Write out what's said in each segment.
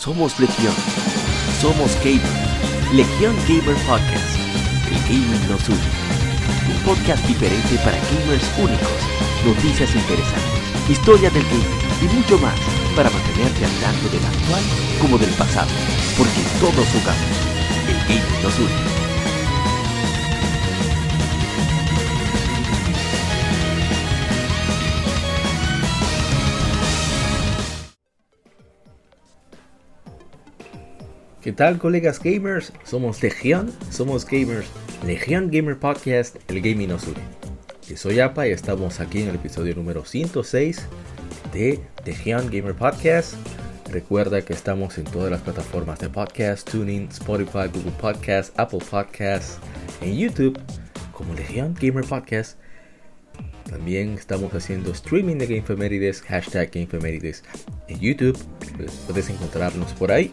Somos Legión. Somos Gamer. Legión Gamer Podcast. El gaming nos une. Un podcast diferente para gamers únicos. Noticias interesantes. Historia del gaming y mucho más para mantenerte al tanto del actual como del pasado. Porque todos jugamos. El gaming nos une. ¿Qué tal colegas gamers? Somos Legion, somos gamers, Legion Gamer Podcast, el gaming nos une. Yo soy APA y estamos aquí en el episodio número 106 de Legion Gamer Podcast. Recuerda que estamos en todas las plataformas de podcast, Tuning, Spotify, Google Podcast, Apple Podcasts, en YouTube como Legion Gamer Podcast. También estamos haciendo streaming de Gamefemérides, hashtag Gamefemérides en YouTube. Puedes encontrarnos por ahí.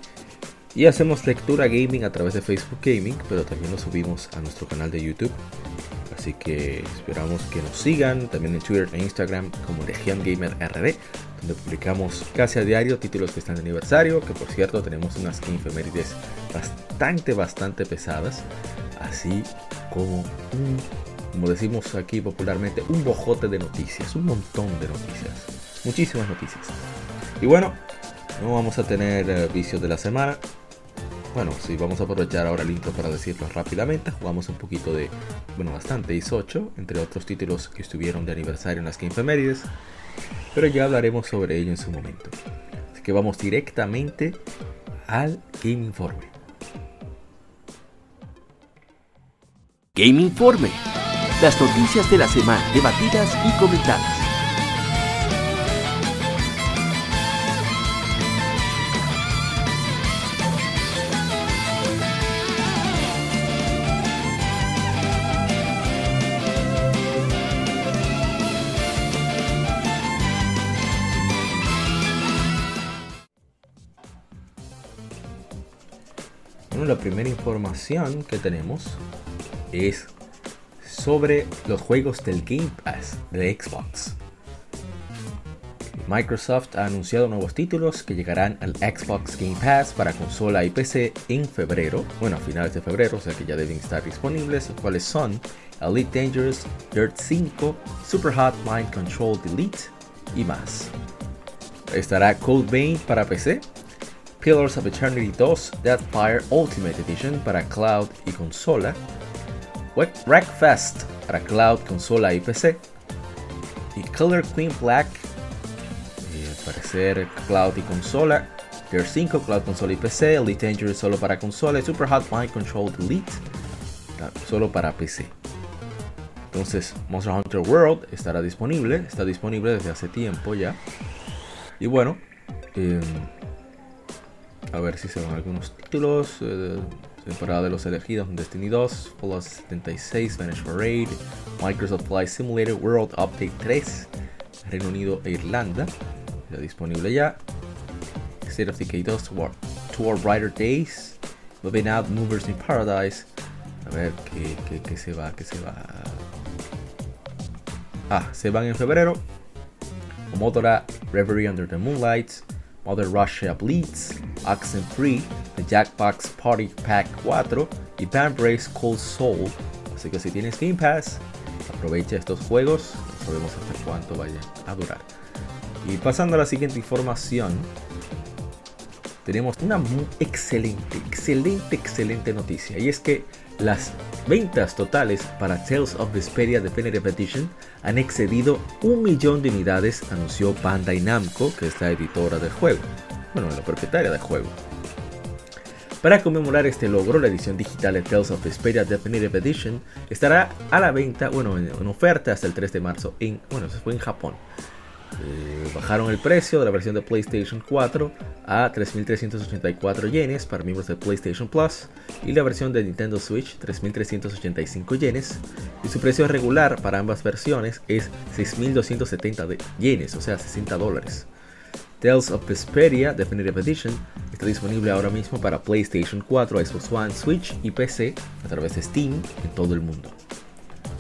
Y hacemos lectura gaming a través de Facebook Gaming, pero también lo subimos a nuestro canal de YouTube. Así que esperamos que nos sigan también en Twitter e Instagram como Legion Gamer donde publicamos casi a diario títulos que están de aniversario, que por cierto tenemos unas efemérides bastante, bastante pesadas, así como un, como decimos aquí popularmente, un bojote de noticias, un montón de noticias, muchísimas noticias. Y bueno, no vamos a tener eh, vicios de la semana, bueno, sí, vamos a aprovechar ahora el intro para decirlo rápidamente. Jugamos un poquito de, bueno, bastante Is 8, entre otros títulos que estuvieron de aniversario en las Game Femérides. Pero ya hablaremos sobre ello en su momento. Así que vamos directamente al Game Informe. Game Informe. Las noticias de la semana debatidas y comentadas. La primera información que tenemos es sobre los juegos del Game Pass de Xbox. Microsoft ha anunciado nuevos títulos que llegarán al Xbox Game Pass para consola y PC en febrero, bueno, a finales de febrero, o sea que ya deben estar disponibles, los cuales son Elite Dangerous, Dirt 5, Super Hot Mind Control Delete y más. Estará Code Vein para PC, Pillars of Eternity 2 Deathfire Ultimate Edition para cloud y consola, Wreckfest para cloud, consola y PC, y Color Queen Black eh, para parecer cloud y consola, Gear 5 cloud, consola y PC, Elite Dangerous solo para consola. Super Hot Mind Control Delete solo para PC. Entonces, Monster Hunter World estará disponible, está disponible desde hace tiempo ya. Y bueno, eh, a ver si se van algunos títulos. Eh, temporada de los elegidos Destiny 2, Fallout 76, Vanish Parade, Microsoft Flight Simulator World Update 3, Reino Unido e Irlanda. Ya disponible ya. State of Decay 2, Tour Brighter Days, Moving Out Movers in Paradise. A ver qué, qué, se va, qué se va. Ah, se van en febrero. Commodore Reverie Under the Moonlight, Mother Russia Bleeds, Free, The Jackbox Party Pack 4 y Band Brace Cold Soul. Así que si tienes Game Pass, aprovecha estos juegos. No sabemos hasta cuánto vayan a durar. Y pasando a la siguiente información, tenemos una muy excelente, excelente, excelente noticia. Y es que las ventas totales para Tales of Vesperia Definitive Edition han excedido un millón de unidades, anunció Bandai Namco, que es la editora del juego bueno, la propietaria del juego. Para conmemorar este logro, la edición digital de Tales of Vesperia Definitive Edition estará a la venta, bueno, en, oferta hasta el 3 de marzo en, bueno, se fue en Japón. Eh, bajaron el precio de la versión de PlayStation 4 a 3.384 yenes para miembros de PlayStation Plus y la versión de Nintendo Switch 3.385 yenes y su precio regular para ambas versiones es 6.270 yenes, o sea 60 dólares. Tales of Vesperia Definitive Edition está disponible ahora mismo para PlayStation 4, Xbox One, Switch y PC a través de Steam en todo el mundo.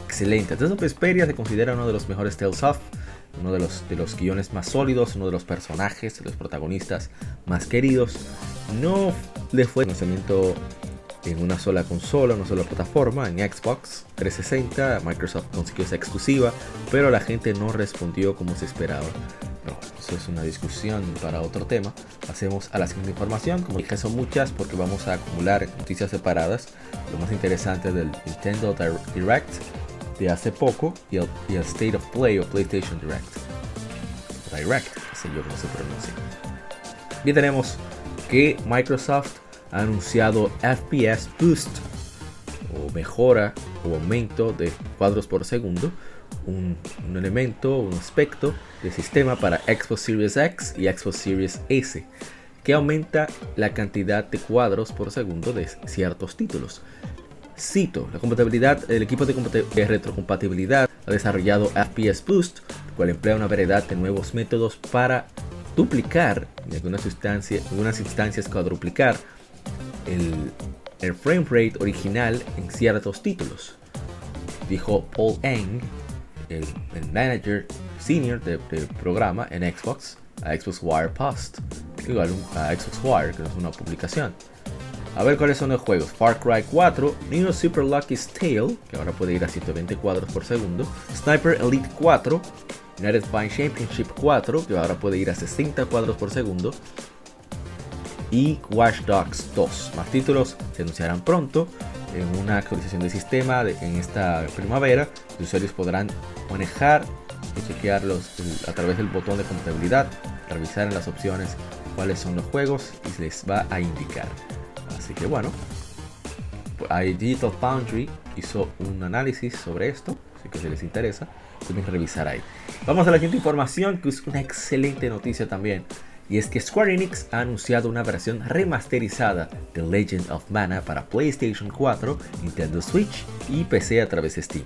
Excelente, Tales of Vesperia se considera uno de los mejores Tales of, uno de los, de los guiones más sólidos, uno de los personajes, de los protagonistas más queridos. no le fue lanzamiento en una sola consola, una sola plataforma, en Xbox 360, Microsoft consiguió esa exclusiva, pero la gente no respondió como se esperaba. Pero eso es una discusión para otro tema. Pasemos a la siguiente información. Como dije, son muchas porque vamos a acumular noticias separadas. Lo más interesante del Nintendo Direct de hace poco y el, State of Play o PlayStation Direct. Direct, sé yo cómo se pronuncia. Bien, tenemos que Microsoft ha anunciado FPS Boost o mejora o aumento de cuadros por segundo, un, elemento, un aspecto de sistema para Xbox Series X y Xbox Series S que aumenta la cantidad de cuadros por segundo de ciertos títulos. Cito, la compatibilidad, el equipo de, de retrocompatibilidad ha desarrollado FPS Boost, cual emplea una variedad de nuevos métodos para duplicar, en algunas instancias, en algunas instancias cuadruplicar el, frame rate original en ciertos títulos. Dijo Paul Eng, el, manager senior del programa en Xbox, a Xbox Wire Post, igual a Xbox Wire, que es una publicación. A ver cuáles son los juegos. Far Cry 4, Neo Super Lucky's Tale, que ahora puede ir a 120 cuadros por segundo. Sniper Elite 4, United Spine Championship 4, que ahora puede ir a 60 cuadros por segundo y Watch Dogs 2. Más títulos se anunciarán pronto en una actualización del sistema en esta primavera. Los usuarios podrán manejar y chequearlos a través del botón de compatibilidad, revisar en las opciones cuáles son los juegos y les va a indicar. Así que bueno, Digital Foundry hizo un análisis sobre esto, así que si les interesa, pueden revisar ahí. Vamos a la siguiente información, que es una excelente noticia también y es que Square Enix ha anunciado una versión remasterizada de Legend of Mana para PlayStation 4, Nintendo Switch y PC a través de Steam.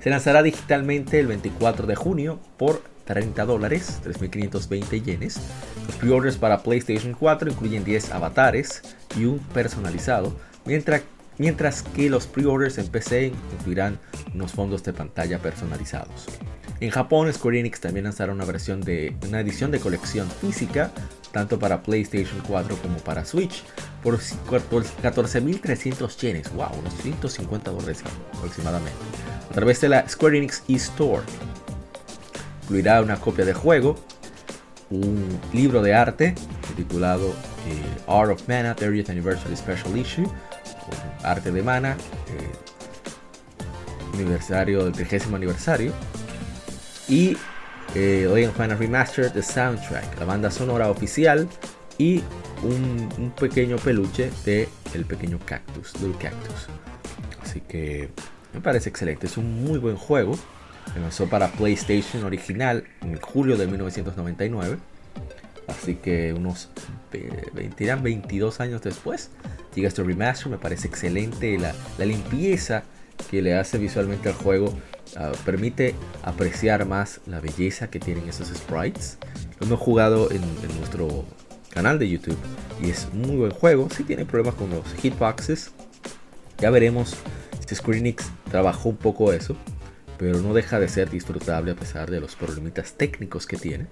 Se lanzará digitalmente el 24 de junio por 30 dólares, 3.520 yenes. Los pre-orders para PlayStation 4 incluyen 10 avatares y un personalizado, mientras, mientras que los pre-orders en PC incluirán unos fondos de pantalla personalizados. En Japón, Square Enix también lanzará una versión de una edición de colección física, tanto para PlayStation 4 como para Switch, por 14.300 yenes, wow, unos 150 dólares aproximadamente, a través de la Square Enix eStore. Incluirá una copia de juego, un libro de arte titulado eh, Art of Mana 30th Anniversary Special Issue, arte de mana, eh, aniversario del 30 aniversario y eh, Legend Final Remastered The Soundtrack, la banda sonora oficial y un, pequeño peluche de el pequeño cactus, del cactus. Así que me parece excelente, es un muy buen juego. Empezó para PlayStation original en julio de 1999. Así que unos 20, 22 años después llega este remaster. Me parece excelente la, la limpieza que le hace visualmente al juego Ah, permite apreciar más la belleza que tienen esos sprites. Lo hemos jugado en, nuestro canal de YouTube y es muy buen juego. Si tiene problemas con los hitboxes, ya veremos si Square Enix trabajó un poco eso, pero no deja de ser disfrutable a pesar de los problemitas técnicos que tiene.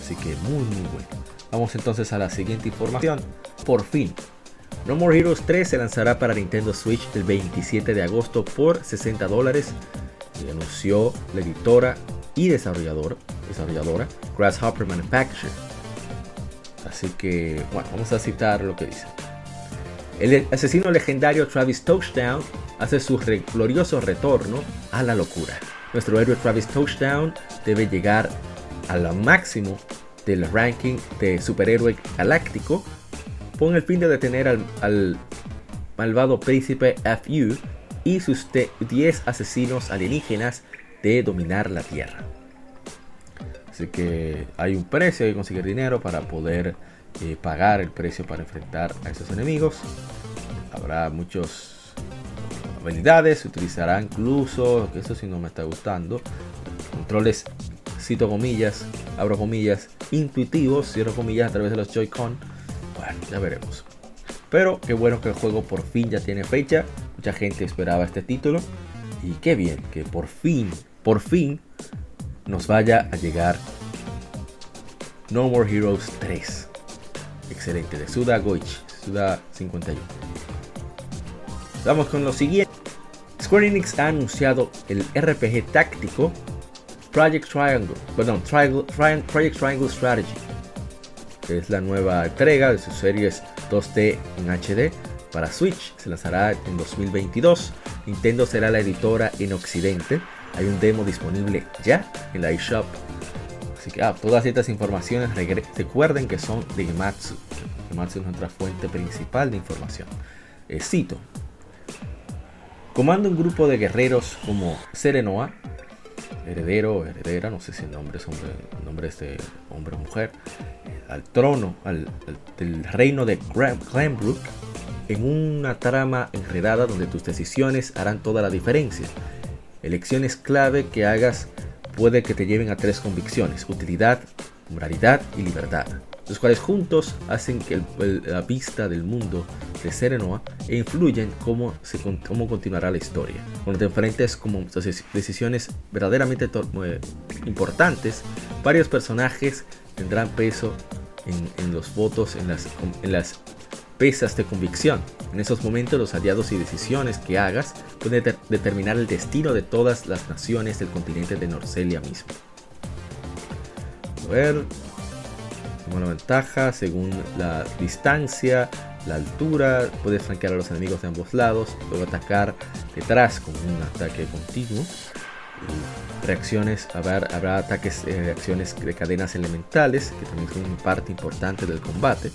Así que muy muy bueno. Vamos entonces a la siguiente información. Por fin, no More Heroes 3 se lanzará para Nintendo Switch el 27 de agosto por 60 dólares. Anunció la editora y desarrolladora, desarrolladora Grasshopper Manufacture. Así que, bueno, vamos a citar lo que dice. El asesino legendario Travis Touchdown hace su glorioso retorno a la locura. Nuestro héroe Travis Touchdown debe llegar al máximo del ranking de superhéroe galáctico con el fin de detener al, malvado príncipe FU y sus 10 asesinos alienígenas de dominar la Tierra. Así que hay un precio, hay que conseguir dinero para poder eh, pagar el precio para enfrentar a esos enemigos. Habrá muchas habilidades, se utilizará incluso, que eso sí no me está gustando, controles, cito comillas, abro comillas, intuitivos, cierro comillas a través de los Joy-Con ya veremos. Pero qué bueno que el juego por fin ya tiene fecha. Mucha gente esperaba este título. Y qué bien que por fin, por fin nos vaya a llegar No More Heroes 3. excelente, de Suda Goichi, Suda 51. Vamos con lo siguiente. Square Enix ha anunciado el RPG táctico Project Triangle, perdón, Project Triangle Strategy, es la nueva entrega de sus series 2D en HD para Switch. Se lanzará en 2022. Nintendo será la editora en Occidente. Hay un demo disponible ya en la eShop. Así que ah, todas estas informaciones recuerden que son de Gematsu. Gematsu es nuestra fuente principal de información. Eh, cito. Comando un grupo de guerreros como Serenoa, heredero heredera, no sé si el nombre es hombre, el nombre de hombre o mujer, al trono al, del reino de Glenbrook en una trama enredada donde tus decisiones harán toda la diferencia. Elecciones clave que hagas puede que te lleven a tres convicciones, utilidad, moralidad y libertad los cuales juntos hacen que la vista del mundo de Serenoa e influyen cómo, se, cómo continuará la historia. Cuando te enfrentes como decisiones verdaderamente eh, importantes, varios personajes tendrán peso en, los votos, en las, en las pesas de convicción. En esos momentos los aliados y decisiones que hagas pueden determinar el destino de todas las naciones del continente de Norcelia mismo. A ver, una ventaja según la distancia, la altura, puedes flanquear a los enemigos de ambos lados, luego atacar detrás con un ataque continuo. reacciones, habrá, habrá ataques, eh, reacciones de cadenas elementales, que también son parte importante del combate.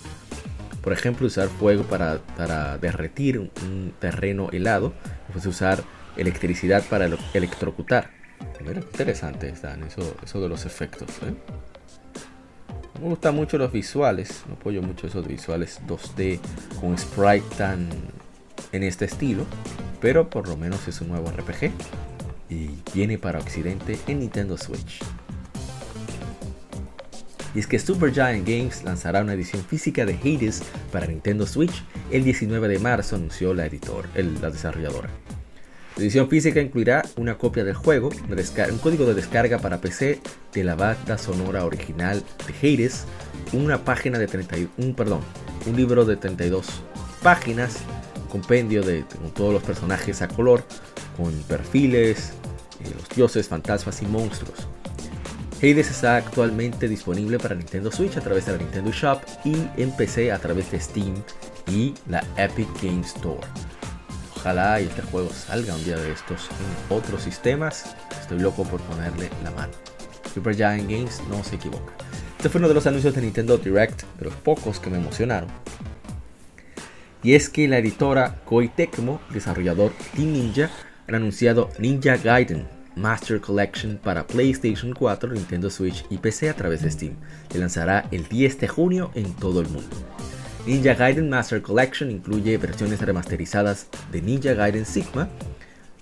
Por ejemplo, usar fuego para, para derretir un terreno helado, puedes usar electricidad para electrocutar. Mira, interesante están eso, eso de los efectos. ¿eh? Me gustan mucho los visuales, no apoyo mucho esos visuales 2D con sprite tan en este estilo, pero por lo menos es un nuevo RPG y viene para Occidente en Nintendo Switch. Y es que Supergiant Games lanzará una edición física de Hades para Nintendo Switch el 19 de marzo, anunció la, editor, la desarrolladora. La edición física incluirá una copia del juego, un código de descarga para PC de la banda sonora original de Hades, una página de 31, perdón, un libro de 32 páginas, un compendio de, todos los personajes a color, con perfiles, eh, los dioses, fantasmas y monstruos. Hades está actualmente disponible para Nintendo Switch a través de la Nintendo Shop y en PC a través de Steam y la Epic Game Store. Ojalá y este juego salga un día de estos en otros sistemas. Estoy loco por ponerle la mano. Super Giant Games no se equivoca. Este fue uno de los anuncios de Nintendo Direct, de los pocos que me emocionaron. Y es que la editora Koei Tecmo, desarrollador Team Ninja, han anunciado Ninja Gaiden Master Collection para PlayStation 4, Nintendo Switch y PC a través de Steam. Se lanzará el 10 de junio en todo el mundo. Ninja Gaiden Master Collection incluye versiones remasterizadas de Ninja Gaiden Sigma,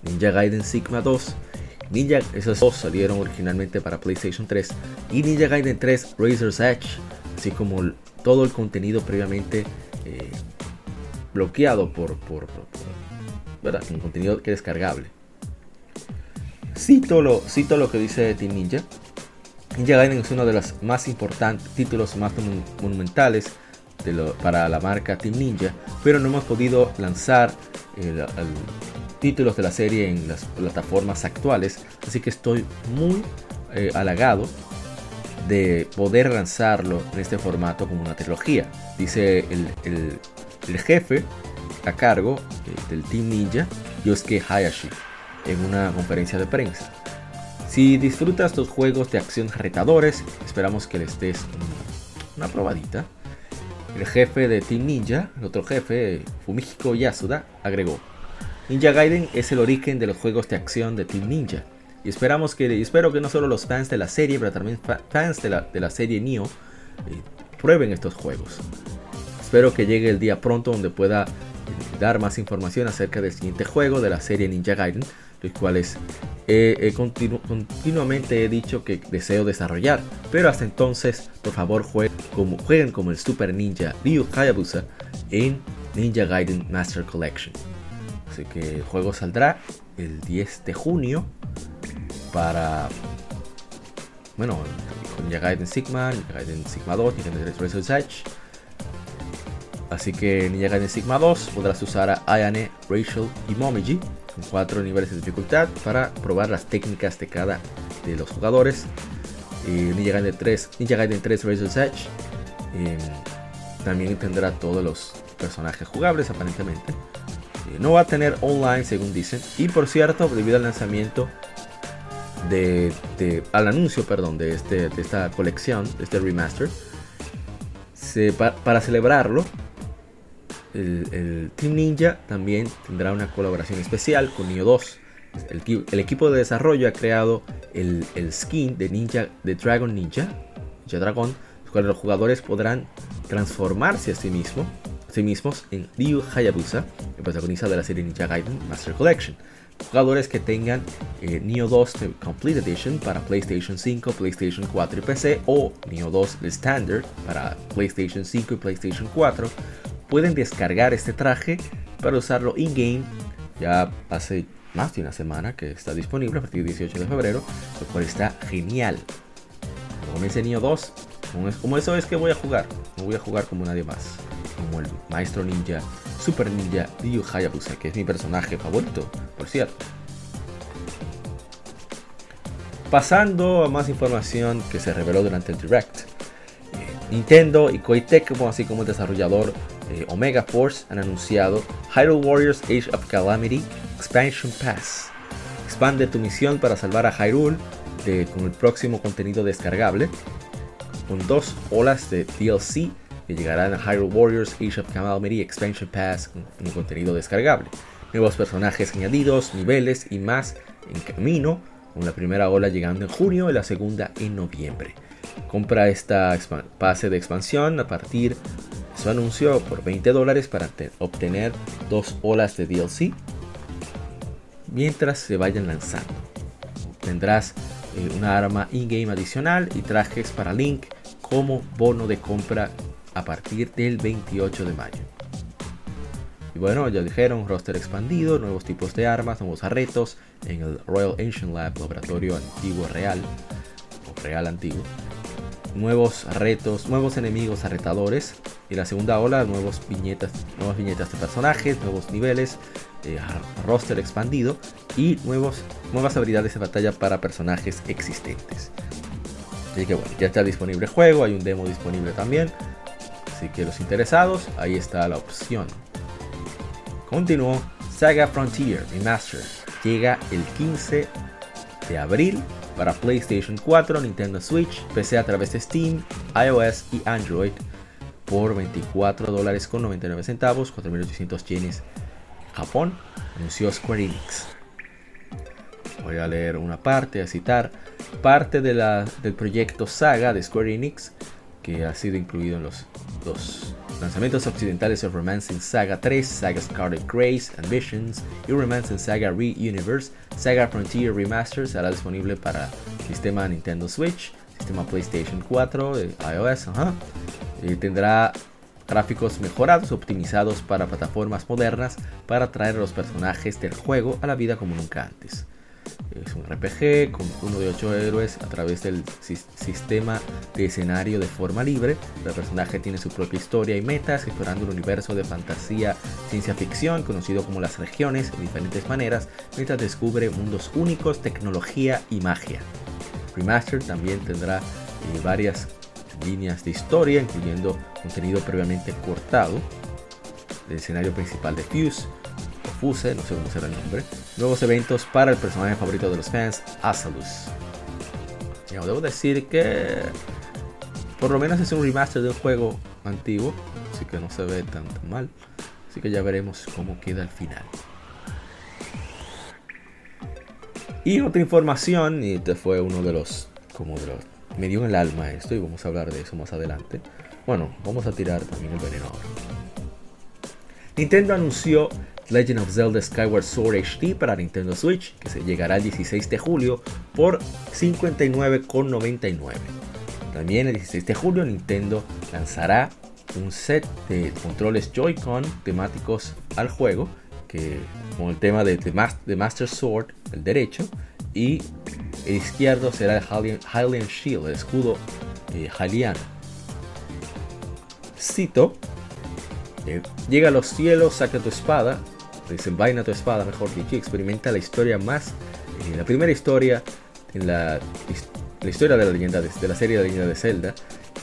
Ninja Gaiden Sigma 2, Ninja, esos dos salieron originalmente para PlayStation 3, y Ninja Gaiden 3 Razor's Edge, así como todo el contenido previamente eh, bloqueado por, ¿verdad? Un contenido que es descargable. Cito lo, cito lo que dice Team Ninja. Ninja Gaiden es uno de los más importantes títulos más monumentales para la marca Team Ninja, pero no hemos podido lanzar el, títulos de la serie en las plataformas actuales, así que estoy muy eh, halagado de poder lanzarlo en este formato como una trilogía. Dice el, jefe a cargo eh, del Team Ninja, Yosuke Hayashi, en una conferencia de prensa. Si disfrutas los juegos de acción retadores, esperamos que les des una probadita. El jefe de Team Ninja, el otro jefe, Fumihiko Yasuda, agregó: Ninja Gaiden es el origen de los juegos de acción de Team Ninja. Y esperamos que, espero que no solo los fans de la serie, pero también fans de la, de la serie Nioh eh, prueben estos juegos. Espero que llegue el día pronto donde pueda eh, dar más información acerca del siguiente juego de la serie Ninja Gaiden, los cuales continuamente he dicho que deseo desarrollar. Pero hasta entonces, por favor, jueguen como, el Super Ninja Ryu Hayabusa en Ninja Gaiden Master Collection. Así que el juego saldrá el 10 de junio para. Bueno, Ninja Gaiden Sigma, Ninja Gaiden Sigma 2, Ninja Gaiden Razor's Edge. Así que Ninja Gaiden Sigma 2 podrás usar a Ayane, Rachel y Momiji con cuatro niveles de dificultad para probar las técnicas de cada de los jugadores. Y Ninja Gaiden 3, Ninja Gaiden 3 Razor's Edge eh, también tendrá todos los personajes jugables aparentemente. Eh, no va a tener online según dicen. Y por cierto, debido al lanzamiento de, al anuncio, perdón, de, este, de esta colección, de este remaster, para celebrarlo, el, Team Ninja también tendrá una colaboración especial con Neo 2. El, equipo de desarrollo ha creado el, skin de Ninja de Dragon Ninja, Ninja Dragon, cual los jugadores podrán transformarse a sí, a sí mismos en Ryu Hayabusa, el protagonista de la serie Ninja Gaiden Master Collection. Jugadores que tengan eh, Neo 2 Complete Edition para PlayStation 5, PlayStation 4 y PC o Neo 2 Standard para PlayStation 5 y PlayStation 4 pueden descargar este traje para usarlo in-game. Ya hace más de una semana que está disponible a partir del 18 de febrero, lo cual está genial. Como me enseñó dos, como eso es que voy a jugar, no voy a jugar como nadie más, como el Maestro Ninja, Super Ninja Ryu Hayabusa, que es mi personaje favorito, por cierto. Pasando a más información que se reveló durante el Direct. Eh, Nintendo y Koei Tecmo, así como el desarrollador eh, Omega Force han anunciado Hyrule Warriors Age of Calamity Expansion Pass. Expande tu misión para salvar a Hyrule con el próximo contenido descargable, con dos olas de DLC que llegarán a Hyrule Warriors Age of Calamity Expansion Pass con contenido descargable. Nuevos personajes añadidos, niveles y más en camino, con la primera ola llegando en junio y la segunda en noviembre. Compra esta pase de expansión a partir su anuncio por 20 dólares para obtener dos olas de DLC mientras se vayan lanzando. Tendrás eh, una arma in-game adicional y trajes para Link como bono de compra a partir del 28 de mayo. Y bueno, ya dijeron, roster expandido, nuevos tipos de armas, nuevos retos en el Royal Ancient Lab, laboratorio antiguo real, o real antiguo. Nuevos retos, nuevos enemigos arretadores, y la segunda ola, nuevos viñetas, nuevas viñetas de personajes, nuevos niveles, eh, roster expandido y nuevos, nuevas habilidades de batalla para personajes existentes. Así que bueno, ya está disponible el juego, hay un demo disponible también. Así que los interesados, ahí está la opción. Continuó Saga Frontier Remastered. Llega el 15 de abril para PlayStation 4, Nintendo Switch, PC a través de Steam, iOS y Android por 24 dólares con 99 centavos, 4.800 yenes Japón, anunció Square Enix. Voy a leer una parte, a citar parte del proyecto Saga de Square Enix, que ha sido incluido en los dos lanzamientos occidentales de Romancing Saga 3, Saga Scarlet Grace, Ambitions y Romancing Saga Re-Universe. Saga Frontier Remaster será disponible para sistema Nintendo Switch, sistema PlayStation 4, iOS, ajá, tendrá gráficos mejorados, optimizados para plataformas modernas para traer a los personajes del juego a la vida como nunca antes. Es un RPG con uno de ocho héroes a través del sistema de escenario de forma libre. El personaje tiene su propia historia y metas, explorando un universo de fantasía, ciencia ficción, conocido como las regiones, de diferentes maneras, mientras descubre mundos únicos, tecnología y magia. Remaster también tendrá eh, varias líneas de historia, incluyendo contenido previamente cortado, el escenario principal de Fuse, Fuse, no sé cómo será el nombre, nuevos eventos para el personaje favorito de los fans, Asalus. Ya, debo decir que por lo menos es un remaster de un juego antiguo, así que no se ve tan, mal. Así que ya veremos cómo queda al final. Y otra información, y este fue uno de los, como de los me dio en el alma esto y vamos a hablar de eso más adelante. Bueno, vamos a tirar también el veneno ahora. Nintendo anunció Legend of Zelda Skyward Sword HD para Nintendo Switch, que se llegará el 16 de julio por 59,99. También el 16 de julio Nintendo lanzará un set de controles Joy-Con temáticos al juego, que con el tema de, de Master Sword, el derecho, y el izquierdo será el Hylian, Shield, el escudo eh, Hylian. Cito, Eh, llega a los cielos, saca tu espada, desenvaina tu espada, mejor dicho, experimenta la historia más, eh, la primera historia en la, la historia de la leyenda de, de, la serie de la leyenda de Zelda.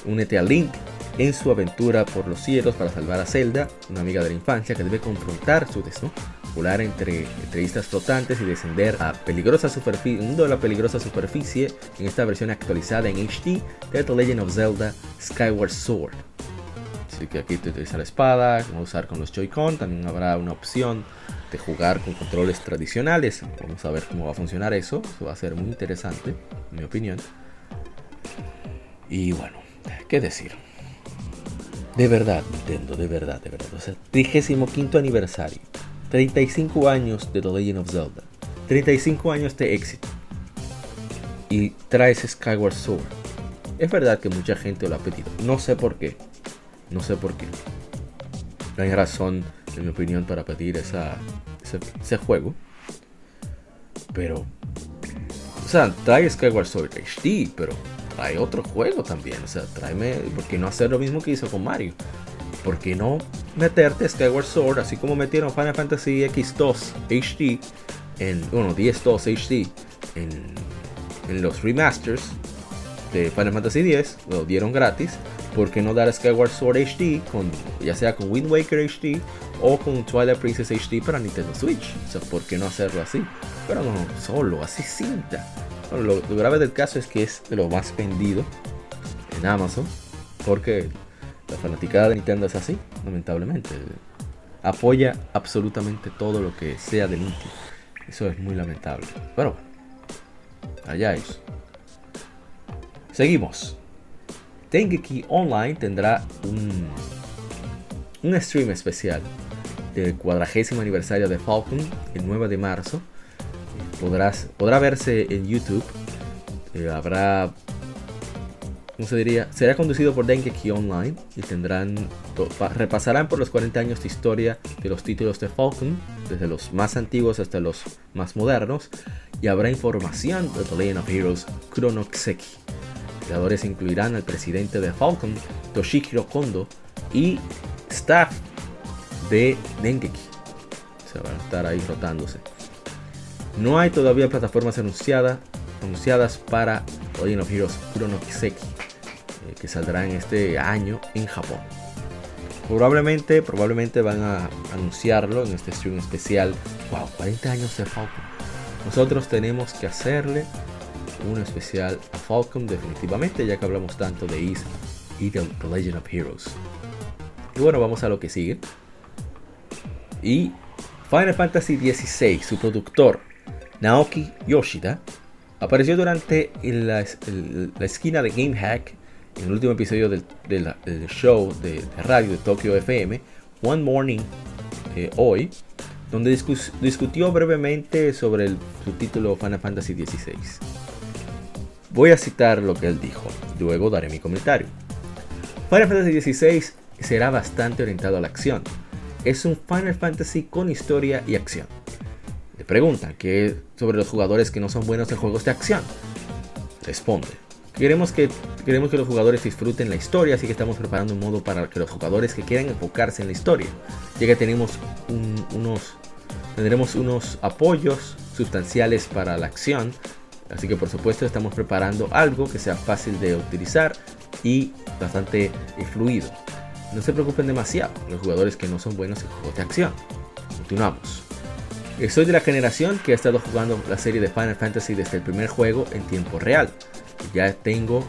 Únete a Link en su aventura por los cielos para salvar a Zelda, una amiga de la infancia que debe confrontar su destino, volar entre, entre islas flotantes y descender a peligrosa superficie, mundo de la peligrosa superficie en esta versión actualizada en HD de The Legend of Zelda Skyward Sword. Que aquí te utiliza la espada, como usar con los Joy-Con, también habrá una opción de jugar con controles tradicionales. Vamos a ver cómo va a funcionar eso, eso va a ser muy interesante, en mi opinión. Y bueno, ¿qué decir? De verdad, Nintendo, de verdad, de verdad. O sea, 35 aniversario. 35 años de The Legend of Zelda. 35 años de éxito. Y traes Skyward Sword. Es verdad que mucha gente lo ha pedido. No sé por qué. No sé por qué. No hay razón, en mi opinión, para pedir esa, ese, juego. Pero... O sea, trae Skyward Sword HD, pero hay otro juego también. O sea, tráeme, ¿por qué no hacer lo mismo que hizo con Mario? ¿Por qué no meterte Skyward Sword, así como metieron Final Fantasy X2 HD, en, bueno, 10-2 HD, en, en, los remasters de Final Fantasy X, lo dieron gratis. ¿Por qué no dar Skyward Sword HD, con, ya sea con Wind Waker HD o con Twilight Princess HD para Nintendo Switch? O sea, ¿por qué no hacerlo así? Pero no, solo, así cinta. Lo, grave del caso es que es lo más vendido en Amazon. Porque la fanaticada de Nintendo es así, lamentablemente. Apoya absolutamente todo lo que sea de Nintendo. Eso es muy lamentable. Pero bueno, allá es. Seguimos. Dengeki Online tendrá un, un stream especial del cuadragésimo aniversario de Falcon el 9 de marzo podrás, podrá verse en YouTube. Eh, habrá, ¿cómo se diría? Será conducido por Dengeki Online y tendrán, repasarán por los 40 años de historia de los títulos de Falcon, desde los más antiguos hasta los más modernos, y habrá información de The Legend of Heroes Chrono Kuseki. Creadores incluirán al presidente de Falcon, Toshihiro Kondo, y staff de Dengeki. Se van a estar ahí rotándose. No hay todavía plataformas anunciadas, anunciadas para Legend of Heroes Chrono Kiseki, eh, que saldrá este año en Japón. Probablemente, probablemente van a anunciarlo en este stream especial. Wow, 40 años de Falcon. Nosotros tenemos que hacerle un especial a Falcon definitivamente, ya que hablamos tanto de East y The Legend of Heroes. Y bueno, vamos a lo que sigue. Y Final Fantasy XVI, su productor Naoki Yoshida, apareció durante la, el, la esquina de GameHack en el último episodio del, del, del show de, de, radio de Tokyo FM, One Morning, eh, hoy, donde discus, discutió brevemente sobre el subtítulo Final Fantasy XVI. Voy a citar lo que él dijo, luego daré mi comentario. Final Fantasy XVI será bastante orientado a la acción. Es un Final Fantasy con historia y acción le preguntan que sobre los jugadores que no son buenos en juegos de acción. Responde. Queremos que, queremos que los jugadores disfruten la historia, así que estamos preparando un modo para que los jugadores que quieran enfocarse en la historia. Ya que tenemos un, unos, tendremos unos apoyos sustanciales para la acción. Así que por supuesto estamos preparando algo que sea fácil de utilizar y bastante fluido. No se preocupen demasiado los jugadores que no son buenos en juegos de acción. Continuamos. Soy de la generación que ha estado jugando la serie de Final Fantasy desde el primer juego en tiempo real. Ya tengo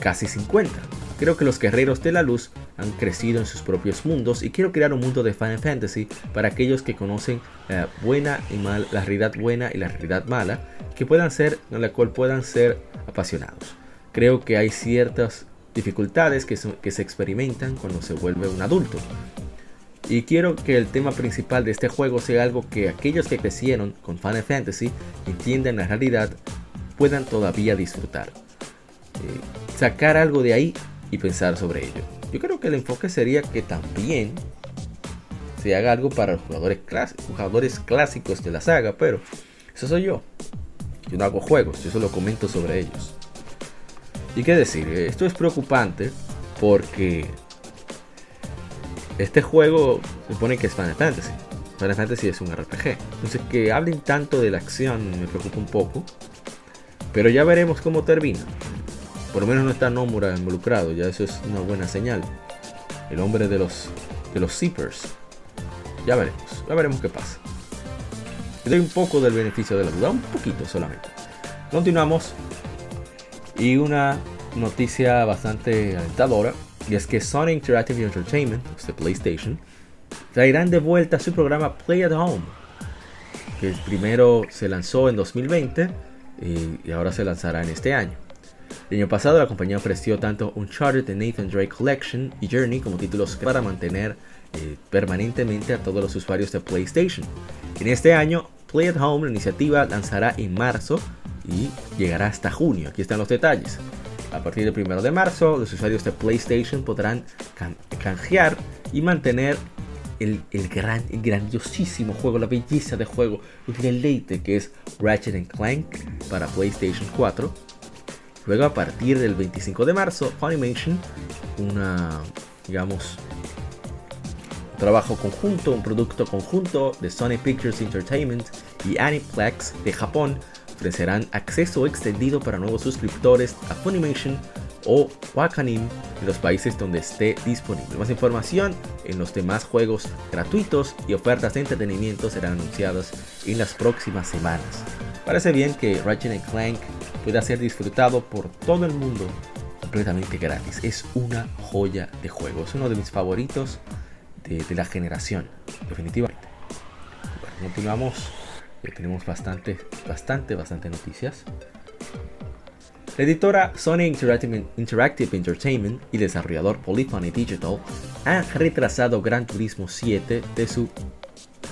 casi 50. Creo que los guerreros de la luz han crecido en sus propios mundos y quiero crear un mundo de Final Fantasy para aquellos que conocen la buena y mal, la realidad buena y la realidad mala, que puedan ser, en la cual puedan ser apasionados. Creo que hay ciertas dificultades que se experimentan cuando se vuelve un adulto. Y quiero que el tema principal de este juego sea algo que aquellos que crecieron con Final Fantasy entiendan la realidad puedan todavía disfrutar. Eh, sacar algo de ahí y pensar sobre ello. Yo creo que el enfoque sería que también se haga algo para los jugadores, jugadores clásicos de la saga, pero eso soy yo. Yo no hago juegos, yo solo comento sobre ellos. Y qué decir, esto es preocupante porque este juego supone que es Final Fantasy. Final Fantasy es un RPG. Entonces que hablen tanto de la acción me preocupa un poco. Pero ya veremos cómo termina. Por lo menos no está Nomura involucrado, ya eso es una buena señal. El hombre de los, de los zippers. Ya veremos, ya veremos qué pasa. Le doy un poco del beneficio de la duda, un poquito solamente. Continuamos. Y una noticia bastante alentadora. Y es que Sony Interactive Entertainment, de PlayStation, traerán de vuelta su programa Play at Home. Que primero se lanzó en 2020 y ahora se lanzará en este año. El año pasado la compañía ofreció tanto Uncharted The Nathan Drake Collection y Journey como títulos para mantener eh, permanentemente a todos los usuarios de PlayStation. En este año, Play at Home, la iniciativa, lanzará en marzo y llegará hasta junio. Aquí están los detalles. A partir del 1 de marzo, los usuarios de PlayStation podrán canjear y mantener el, gran, grandiosísimo juego, la belleza de juego, el deleite que es Ratchet Clank para PlayStation 4. Luego a partir del 25 de marzo, Funimation, una, digamos, trabajo conjunto, un producto conjunto de Sony Pictures Entertainment y Aniplex de Japón, ofrecerán acceso extendido para nuevos suscriptores a Funimation o Wakanim en los países donde esté disponible. Más información en los demás juegos gratuitos y ofertas de entretenimiento serán anunciadas en las próximas semanas. Parece bien que Ratchet Clank pueda ser disfrutado por todo el mundo completamente gratis. Es una joya de juego. Es uno de mis favoritos de, la generación, definitivamente. Bueno, continuamos. Ya tenemos bastante, bastante, bastante noticias. La editora Sony Interactive, Entertainment y desarrollador Polyphony Digital han retrasado Gran Turismo 7 de su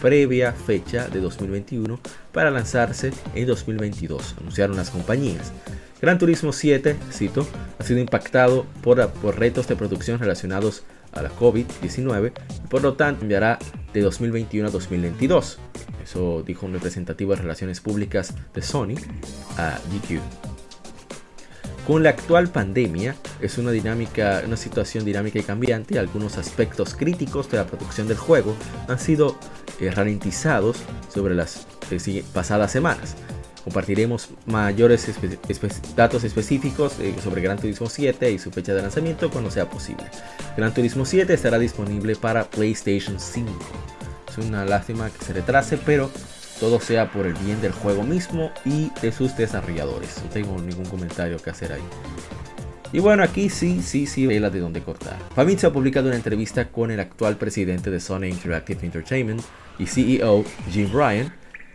previa fecha de 2021 para lanzarse en 2022, anunciaron las compañías. Gran Turismo 7, cito, ha sido impactado por, por retos de producción relacionados a la COVID-19 y por lo tanto cambiará de 2021 a 2022. Eso dijo un representativo de relaciones públicas de Sony a GQ. Con la actual pandemia es una dinámica, una situación dinámica y cambiante. Algunos aspectos críticos de la producción del juego han sido eh, ralentizados sobre las eh, pasadas semanas. Compartiremos mayores datos específicos eh, sobre Gran Turismo 7 y su fecha de lanzamiento cuando sea posible. Gran Turismo 7 estará disponible para PlayStation 5. Es una lástima que se retrase, pero todo sea por el bien del juego mismo y de sus desarrolladores. No tengo ningún comentario que hacer ahí. Y bueno, aquí sí, sí, sí, vela de dónde cortar. Famitsu ha publicado una entrevista con el actual presidente de Sony Interactive Entertainment y CEO Jim Ryan,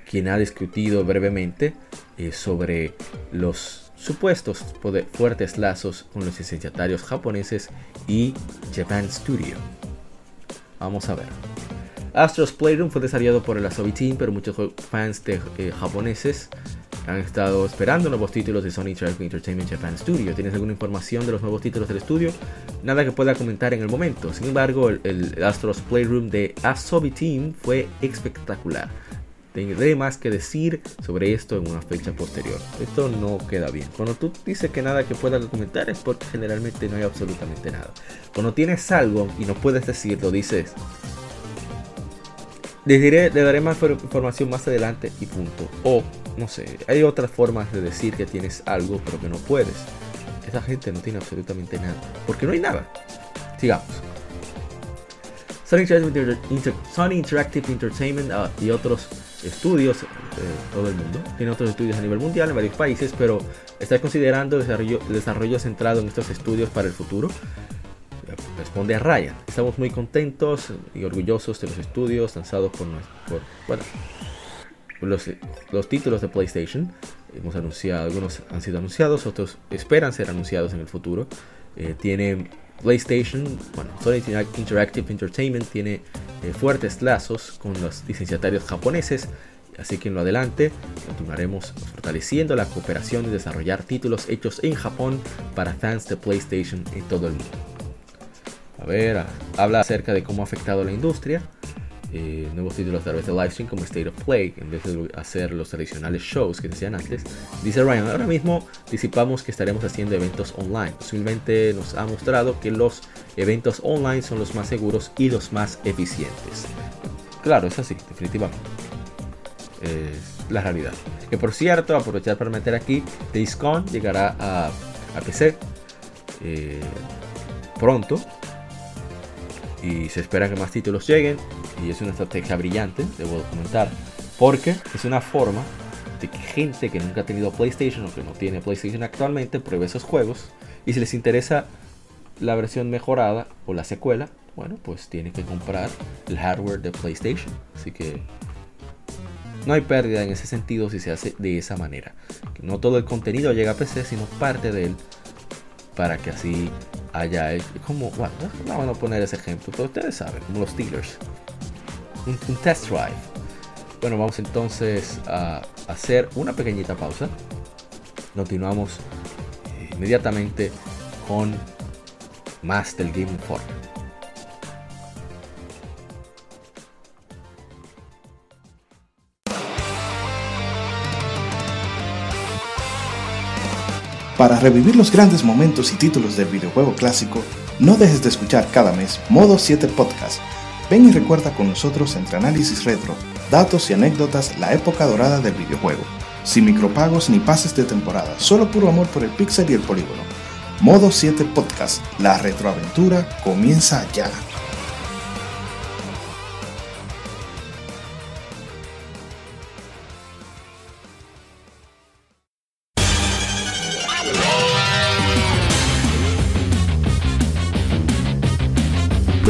quien ha discutido brevemente eh, sobre los supuestos fuertes lazos con los licenciatarios japoneses y Japan Studio. Vamos a ver. Astro's Playroom fue desarrollado por el Asobi Team, pero muchos fans eh, japoneses han estado esperando nuevos títulos de Sony Interactive Entertainment Japan Studio. ¿Tienes alguna información de los nuevos títulos del estudio? Nada que pueda comentar en el momento. Sin embargo, el, Astro's Playroom de Asobi Team fue espectacular. Tendré más que decir sobre esto en una fecha posterior. Esto no queda bien. Cuando tú dices que nada que pueda comentar es porque generalmente no hay absolutamente nada. Cuando tienes algo y no puedes decirlo, dices, les diré, le daré más información más adelante y punto. O, no sé, hay otras formas de decir que tienes algo pero que no puedes. Esa gente no tiene absolutamente nada. Porque no hay nada. Sigamos. Sony Interactive, Entertainment ah, y otros estudios de todo el mundo. Tiene otros estudios a nivel mundial en varios países, pero está considerando desarrollo, desarrollo centrado en estos estudios para el futuro responde a Ryan. Estamos muy contentos y orgullosos de los estudios lanzados por, bueno, los, los, títulos de PlayStation. Hemos anunciado, algunos han sido anunciados, otros esperan ser anunciados en el futuro. Eh, tiene PlayStation, bueno, Sony Interactive Entertainment tiene eh, fuertes lazos con los licenciatarios japoneses. Así que en lo adelante continuaremos fortaleciendo la cooperación y desarrollar títulos hechos en Japón para fans de PlayStation en todo el mundo. A ver, habla acerca de cómo ha afectado la industria. eh, nuevos títulos a través de livestream como State of Play, en vez de hacer los tradicionales shows que se hacían antes. Dice Ryan, ahora mismo disipamos que estaremos haciendo eventos online. Posiblemente nos ha mostrado que los eventos online son los más seguros y los más eficientes. Claro, es así, definitivamente. Es la realidad. Que por cierto, aprovechar para meter aquí, Days llegará a, a PC eh, pronto y se espera que más títulos lleguen y es una estrategia brillante, debo comentar, porque es una forma de que gente que nunca ha tenido PlayStation o que no tiene PlayStation actualmente pruebe esos juegos y si les interesa la versión mejorada o la secuela, bueno, pues tiene que comprar el hardware de PlayStation. Así que no hay pérdida en ese sentido si se hace de esa manera. no todo el contenido llega a PC, sino parte de él para que así haya como bueno no a poner ese ejemplo pero ustedes saben como los Steelers. Un, test drive. Bueno vamos entonces a hacer una pequeñita pausa. Continuamos eh, inmediatamente con más del Game Informe Para revivir los grandes momentos y títulos del videojuego clásico, no dejes de escuchar cada mes Modo 7 Podcast. Ven y recuerda con nosotros entre análisis retro, datos y anécdotas la época dorada del videojuego. Sin micropagos ni pases de temporada, solo puro amor por el pixel y el polígono. Modo 7 Podcast, la retroaventura comienza ya.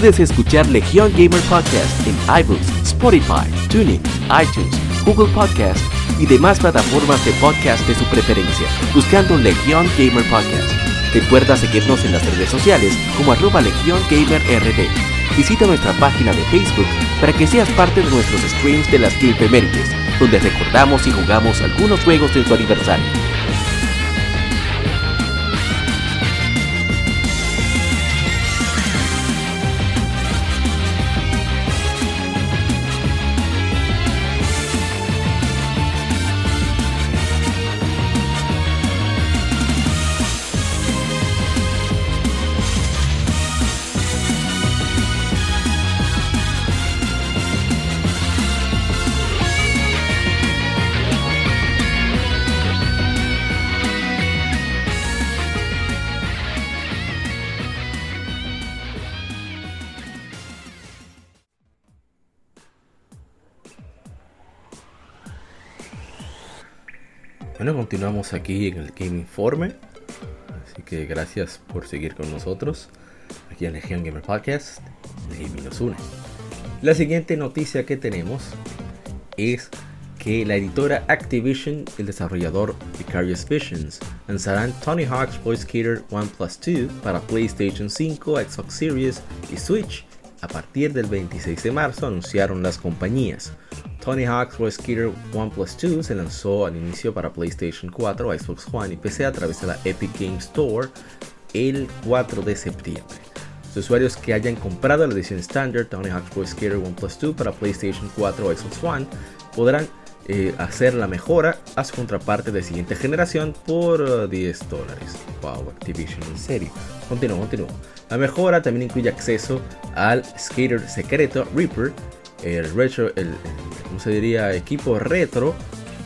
Puedes escuchar Legion Gamer Podcast en iBooks, Spotify, TuneIn, iTunes, Google Podcast y demás plataformas de podcast de su preferencia, buscando Legion Gamer Podcast. Recuerda seguirnos en las redes sociales como arroba Legion Gamer RD. Visita nuestra página de Facebook para que seas parte de nuestros streams de las Game donde recordamos y jugamos algunos juegos de su aniversario. Continuamos aquí en el Game Informe. Así que gracias por seguir con nosotros aquí en Legion Gamer Podcast. El Gaming nos une. La siguiente noticia que tenemos es que la editora Activision y el desarrollador Vicarious Visions lanzarán Tony Hawk's Pro Skater 1 Plus 2 para PlayStation 5, Xbox Series y Switch a partir del 26 de marzo, anunciaron las compañías. Tony Hawk's Pro Skater 1 Plus 2 se lanzó al inicio para PlayStation 4, Xbox One y PC a través de la Epic Games Store el 4 de septiembre. Los usuarios que hayan comprado la edición estándar Tony Hawk's Pro Skater 1 Plus 2 para PlayStation 4 o Xbox One podrán eh, hacer la mejora a su contraparte de siguiente generación por 10 uh, dólares. Wow, Activision en serio. Continúo, continúo. La mejora también incluye acceso al skater secreto Reaper, el retro, el, ¿cómo se diría? Equipo retro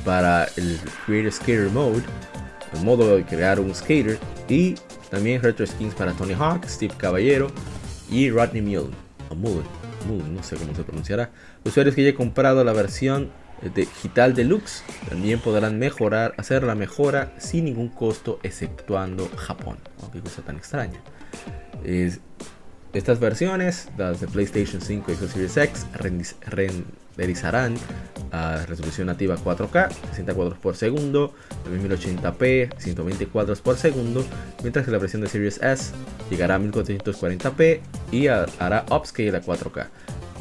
para el Creator Skater Mode, el modo de crear un skater y también retro skins para Tony Hawk, Steve Caballero y Rodney Mullen. O Mullen, Mullen, no sé cómo se pronunciará. Usuarios que hayan comprado la versión digital deluxe también podrán mejorar, hacer la mejora sin ningún costo, exceptuando Japón. Oh, qué cosa tan extraña. Es, estas versiones, las de PlayStation 5 y Xbox Series X, renderizarán a resolución nativa 4K, 60 cuadros por segundo, 1080p, 120 cuadros por segundo, mientras que la versión de Series S llegará a 1440p y hará upscale a 4K.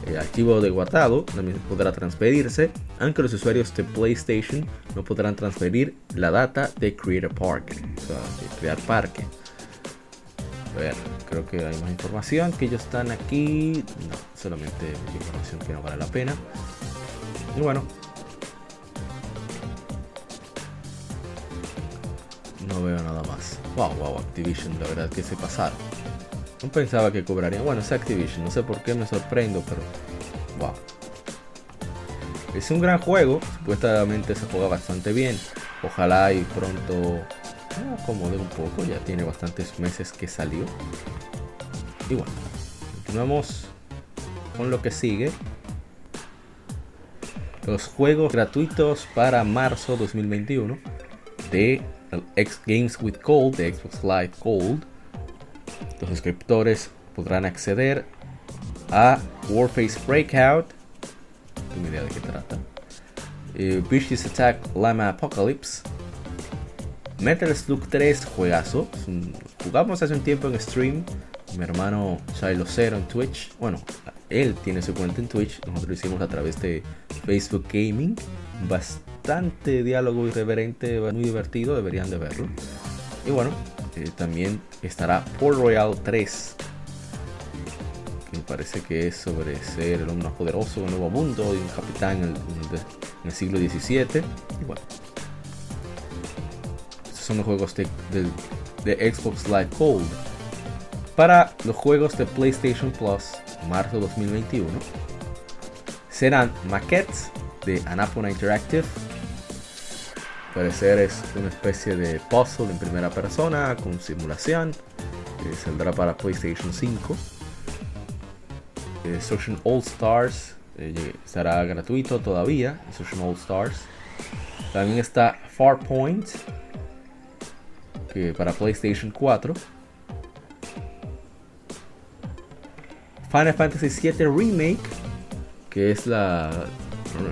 El archivo de guardado también podrá transferirse, aunque los usuarios de PlayStation no podrán transferir la data de Creator Park, o sea, de crear parque. A ver, creo que hay más información que ellos están aquí. No, solamente información que no vale la pena. Y bueno. No veo nada más. Wow, wow, Activision, la verdad que se pasaron. No pensaba que cobrarían. Bueno, es Activision, no sé por qué me sorprendo, pero. Wow. Es un gran juego, supuestamente se juega bastante bien. Ojalá y pronto acomode un poco, ya tiene bastantes meses que salió. Y bueno, continuamos con lo que sigue. Los juegos gratuitos para marzo 2021 de X Games with Gold, de Xbox Live Gold. Los suscriptores podrán acceder a Warface Breakout. No tengo idea de qué trata. Eh, Attack Lama Apocalypse. Metal Slug 3, juegazo. Jugamos hace un tiempo en stream. Mi hermano Shiloh Zero en Twitch. Bueno, él tiene su cuenta en Twitch. Nosotros lo hicimos a través de Facebook Gaming. Bastante diálogo irreverente, muy divertido. Deberían de verlo. Y bueno, eh, también estará Port Royal 3. Que me parece que es sobre ser el hombre más poderoso del nuevo mundo y un capitán en el, siglo XVII. Y bueno, son los juegos de, de, Xbox Live Gold. Para los juegos de PlayStation Plus, marzo 2021, serán maquettes de Anapona Interactive. Parecer es una especie de puzzle en primera persona con simulación. Que saldrá para PlayStation 5. Instruction All Stars eh, estará gratuito todavía. Instruction All Stars. También está Farpoint, para PlayStation 4. Final Fantasy VII Remake, que es la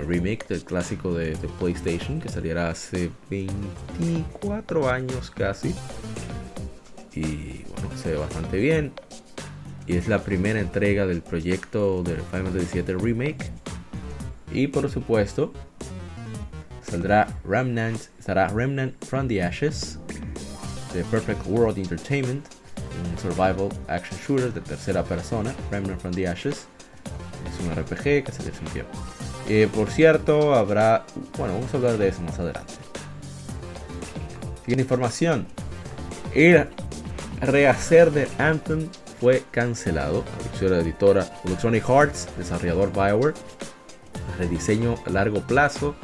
remake del clásico de, PlayStation, que saliera hace 24 años casi. Y bueno, se ve bastante bien. Y es la primera entrega del proyecto del Final Fantasy VII Remake. Y por supuesto, saldrá Remnant, estará Remnant from the Ashes, The Perfect World Entertainment, un survival action shooter de tercera persona, Remnant from the Ashes. Es un RPG que se un tiempo. Eh, por cierto, habrá. Bueno, vamos a hablar de eso más adelante. Tiene información. El rehacer de Anthem fue cancelado. La editora Electronic Arts, desarrollador Bioware. rediseño a largo plazo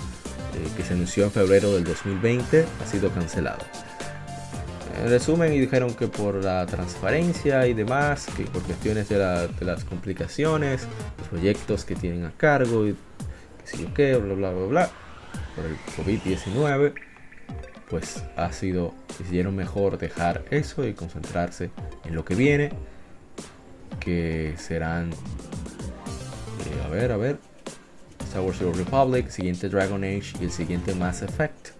eh, que se anunció en febrero del 2020 ha sido cancelado. En resumen, y dijeron que por la transparencia y demás, que por cuestiones de, las complicaciones, los proyectos que tienen a cargo y que sé yo qué, bla bla bla bla, por el COVID-19, pues ha sido, decidieron mejor dejar eso y concentrarse en lo que viene, que serán, eh, a ver, a ver, Star Wars The Republic, siguiente Dragon Age y el siguiente Mass Effect.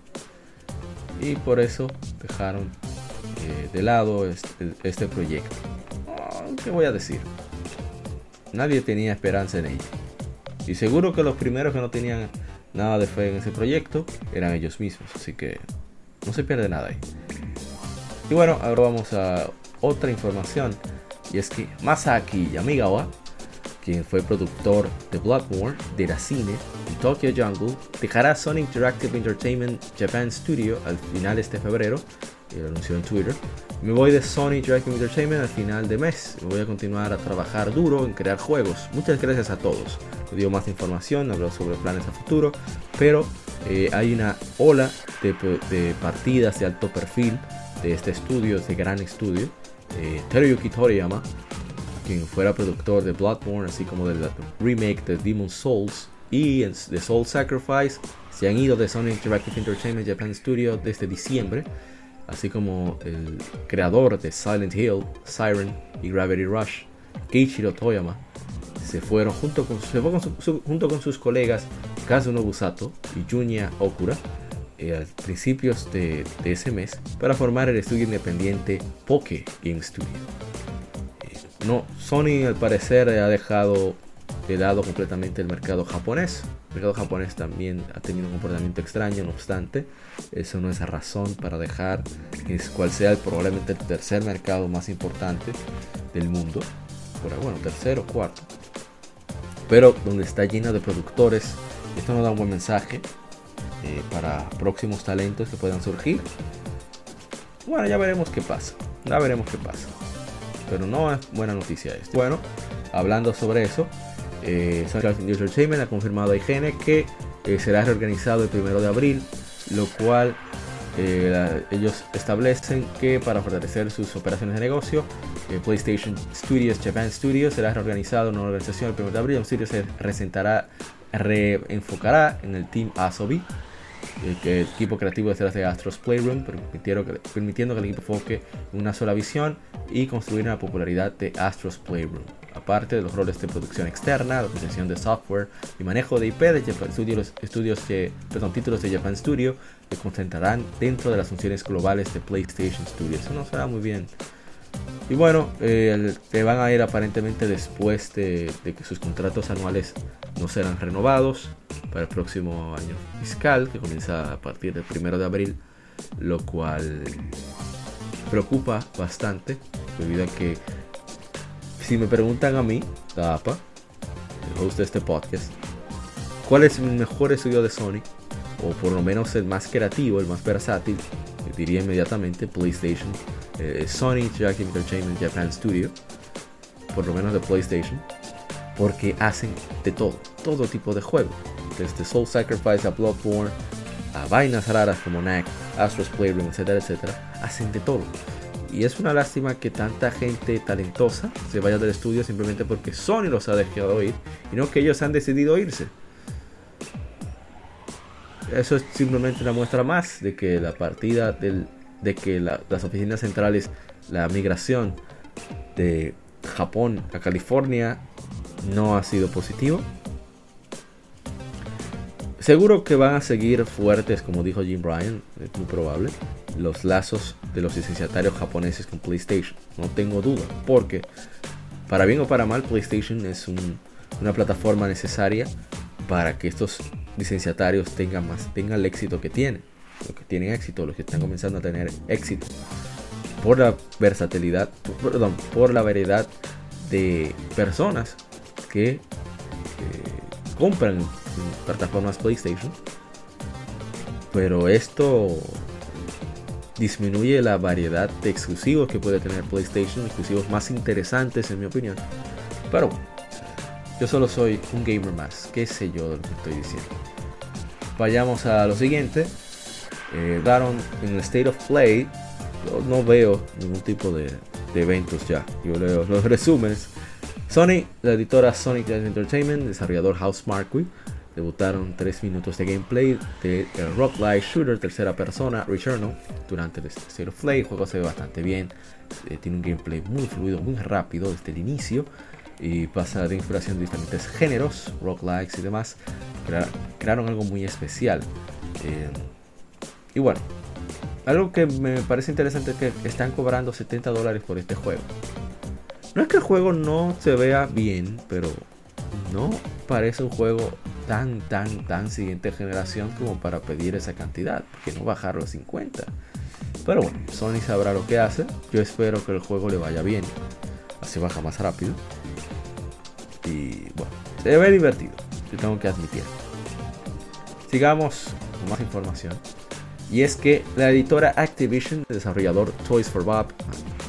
Y por eso dejaron de lado este, este proyecto. Ah, ¿Qué voy a decir? Nadie tenía esperanza en ello. Y seguro que los primeros que no tenían nada de fe en ese proyecto eran ellos mismos. Así que no se pierde nada ahí. Y bueno, ahora vamos a otra información. Y es que Masaki Yamigawa, quien fue productor de Bloodborne, de la cine y Tokyo Jungle, dejará Sony Interactive Entertainment Japan Studio al final de este febrero y lo anunció en Twitter. Me voy de Sony Interactive Entertainment al final de mes. Voy a continuar a trabajar duro en crear juegos. Muchas gracias a todos. No dio más información, habló sobre planes a futuro, pero eh, hay una ola de, partidas de alto perfil de este estudio, de este gran estudio. Eh, Teruyuki Toriyama, quien fuera productor de Bloodborne, así como del remake de Demon's Souls y de Soul Sacrifice, se han ido de Sony Interactive Entertainment Japan Studio desde diciembre así como el creador de Silent Hill, Siren y Gravity Rush, Keiichiro Toyama, se fueron junto con, sus colegas Kazuno Busato y Junya Okura eh, a principios de, ese mes para formar el estudio independiente Poke Game Studio. Eh, no, Sony al parecer ha dejado de lado completamente el mercado japonés. El mercado japonés también ha tenido un comportamiento extraño, no obstante, eso no es razón para dejar es cual sea probablemente el tercer mercado más importante del mundo. Bueno, tercero, cuarto. Pero donde está llena de productores, esto nos da un buen mensaje eh, para próximos talentos que puedan surgir. Bueno, ya veremos qué pasa. Ya veremos qué pasa. Pero no es buena noticia esto. Bueno, hablando sobre eso, eh, Entertainment ha confirmado a IGN que eh, será reorganizado el primero de abril, lo cual eh, ellos establecen que para fortalecer sus operaciones de negocio, eh, PlayStation Studios Japan Studios será reorganizado en una organización el 1 de abril. El studio se resentará, reenfocará en el Team Asobi, el, equipo creativo detrás de Astros Playroom, permitiendo que el equipo enfoque en una sola visión y construir una popularidad de Astros Playroom aparte de los roles de producción externa, la organización de software y manejo de IP de Japan Studio, los estudios que, perdón, títulos de Japan Studio se concentrarán dentro de las funciones globales de PlayStation Studio. Eso no será muy bien. Y bueno, eh, que van a ir aparentemente después de, que sus contratos anuales no serán renovados para el próximo año fiscal, que comienza a partir del primero de abril, lo cual preocupa bastante, debido a que si me preguntan a mí, APA, el host de este podcast, ¿cuál es el mejor estudio de Sony? O por lo menos el más creativo, el más versátil, diría inmediatamente PlayStation, eh, Sony Jack Entertainment Japan Studio, por lo menos de PlayStation, porque hacen de todo, todo tipo de juegos, desde Soul Sacrifice a Bloodborne, a vainas raras como Knack, Astro's Playroom, etcétera, etcétera, hacen de todo. Y es una lástima que tanta gente talentosa se vaya del estudio simplemente porque Sony los ha dejado ir y no que ellos han decidido irse. Eso es simplemente una muestra más de que la partida del, de que las oficinas centrales, la migración de Japón a California no ha sido positivo. Seguro que van a seguir fuertes, como dijo Jim Bryan, es muy probable los lazos de los licenciatarios japoneses con PlayStation. No tengo duda, porque para bien o para mal, PlayStation es una plataforma necesaria para que estos licenciatarios tengan más, tengan el éxito que tienen, los que tienen éxito, los que están comenzando a tener éxito, por la versatilidad, perdón, por la variedad de personas que eh, compran plataformas PlayStation. Pero esto disminuye la variedad de exclusivos que puede tener PlayStation, exclusivos más interesantes en mi opinión. Pero yo solo soy un gamer más, qué sé yo de lo que estoy diciendo. Vayamos a lo siguiente. Eh, daron en el State of Play, no veo ningún tipo de, eventos ya, yo leo los resúmenes. Sony, la editora Sonic Entertainment, desarrollador House Marquee, Debutaron 3 minutos de gameplay de Rock Light Shooter tercera persona Returnal durante el State of Play. El juego se ve bastante bien, eh, tiene un gameplay muy fluido, muy rápido desde el inicio y pasa de inspiración de diferentes géneros, rock likes y demás. Crearon algo muy especial. Eh, y bueno, algo que me parece interesante es que están cobrando 70 dólares por este juego. No es que el juego no se vea bien, pero no parece un juego tan, tan, tan siguiente generación como para pedir esa cantidad, que no bajarlo a 50. Pero bueno, Sony sabrá lo que hace. Yo espero que el juego le vaya bien. Así baja más rápido. Y bueno, se ve divertido. Yo tengo que admitir. Sigamos con más información. Y es que la editora Activision, el desarrollador Toys for Bob,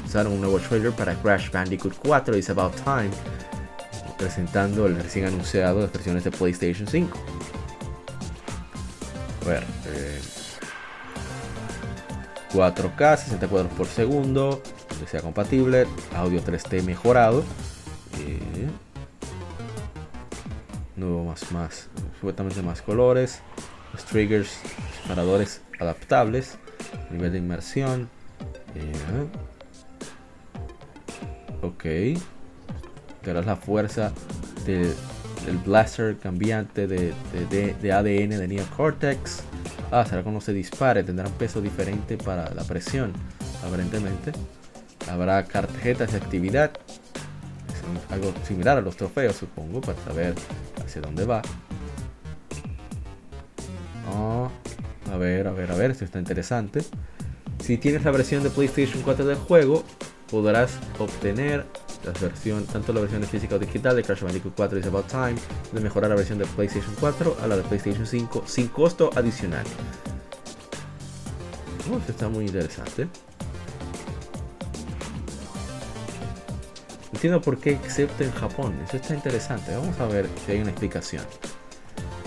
usaron un nuevo trailer para Crash Bandicoot 4 It's About Time presentando el recién anunciado las versiones de PlayStation 5. A ver, 4K, 60 cuadros por segundo, que sea compatible, audio 3D mejorado. Nuevo más, más, supuestamente más colores, los triggers, disparadores adaptables, nivel de inmersión. Eh, ok verás la fuerza del blaster cambiante de, ADN de Neocortex. Ah, será cuando se dispare, tendrá un peso diferente para la presión, aparentemente. Habrá tarjetas de actividad. algo similar a los trofeos, supongo, para saber hacia dónde va. Ver, a ver, a ver, esto está interesante. Si tienes la versión de PlayStation 4 del juego, podrás obtener la versión, tanto la versión de física o digital de Crash Bandicoot 4 is About Time, de mejorar la versión de PlayStation 4 a la de PlayStation 5 sin costo adicional. Oh, esto está muy interesante. Entiendo por qué excepto en Japón. Eso está interesante. Vamos a ver si hay una explicación.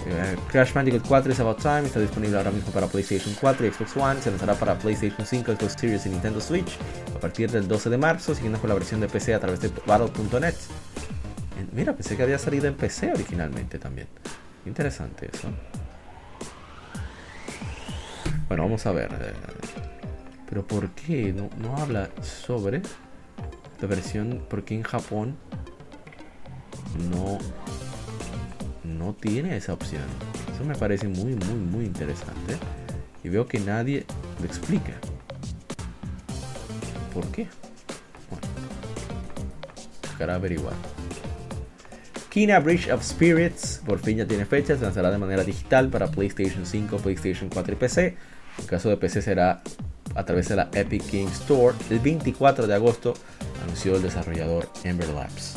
Eh, Crash Bandicoot 4 is About Time está disponible ahora mismo para PlayStation 4 y Xbox One. Se lanzará para PlayStation 5, Xbox Series y Nintendo Switch a partir del 12 de marzo, siguiendo con la versión de PC a través de Battle.net. Mira, pensé que había salido en PC originalmente también. Interesante eso. Bueno, vamos a ver. Eh, pero ¿por qué no, no habla sobre la versión? ¿Por qué en Japón no no tiene esa opción. Eso me parece muy, muy, muy interesante. Y veo que nadie lo explica. ¿Por qué? Bueno, tocará averiguar. Kina Bridge of Spirits por fin ya tiene fecha, se lanzará de manera digital para PlayStation 5, PlayStation 4 y PC. En caso de PC será a través de la Epic Games Store. El 24 de agosto anunció el desarrollador Ember Labs.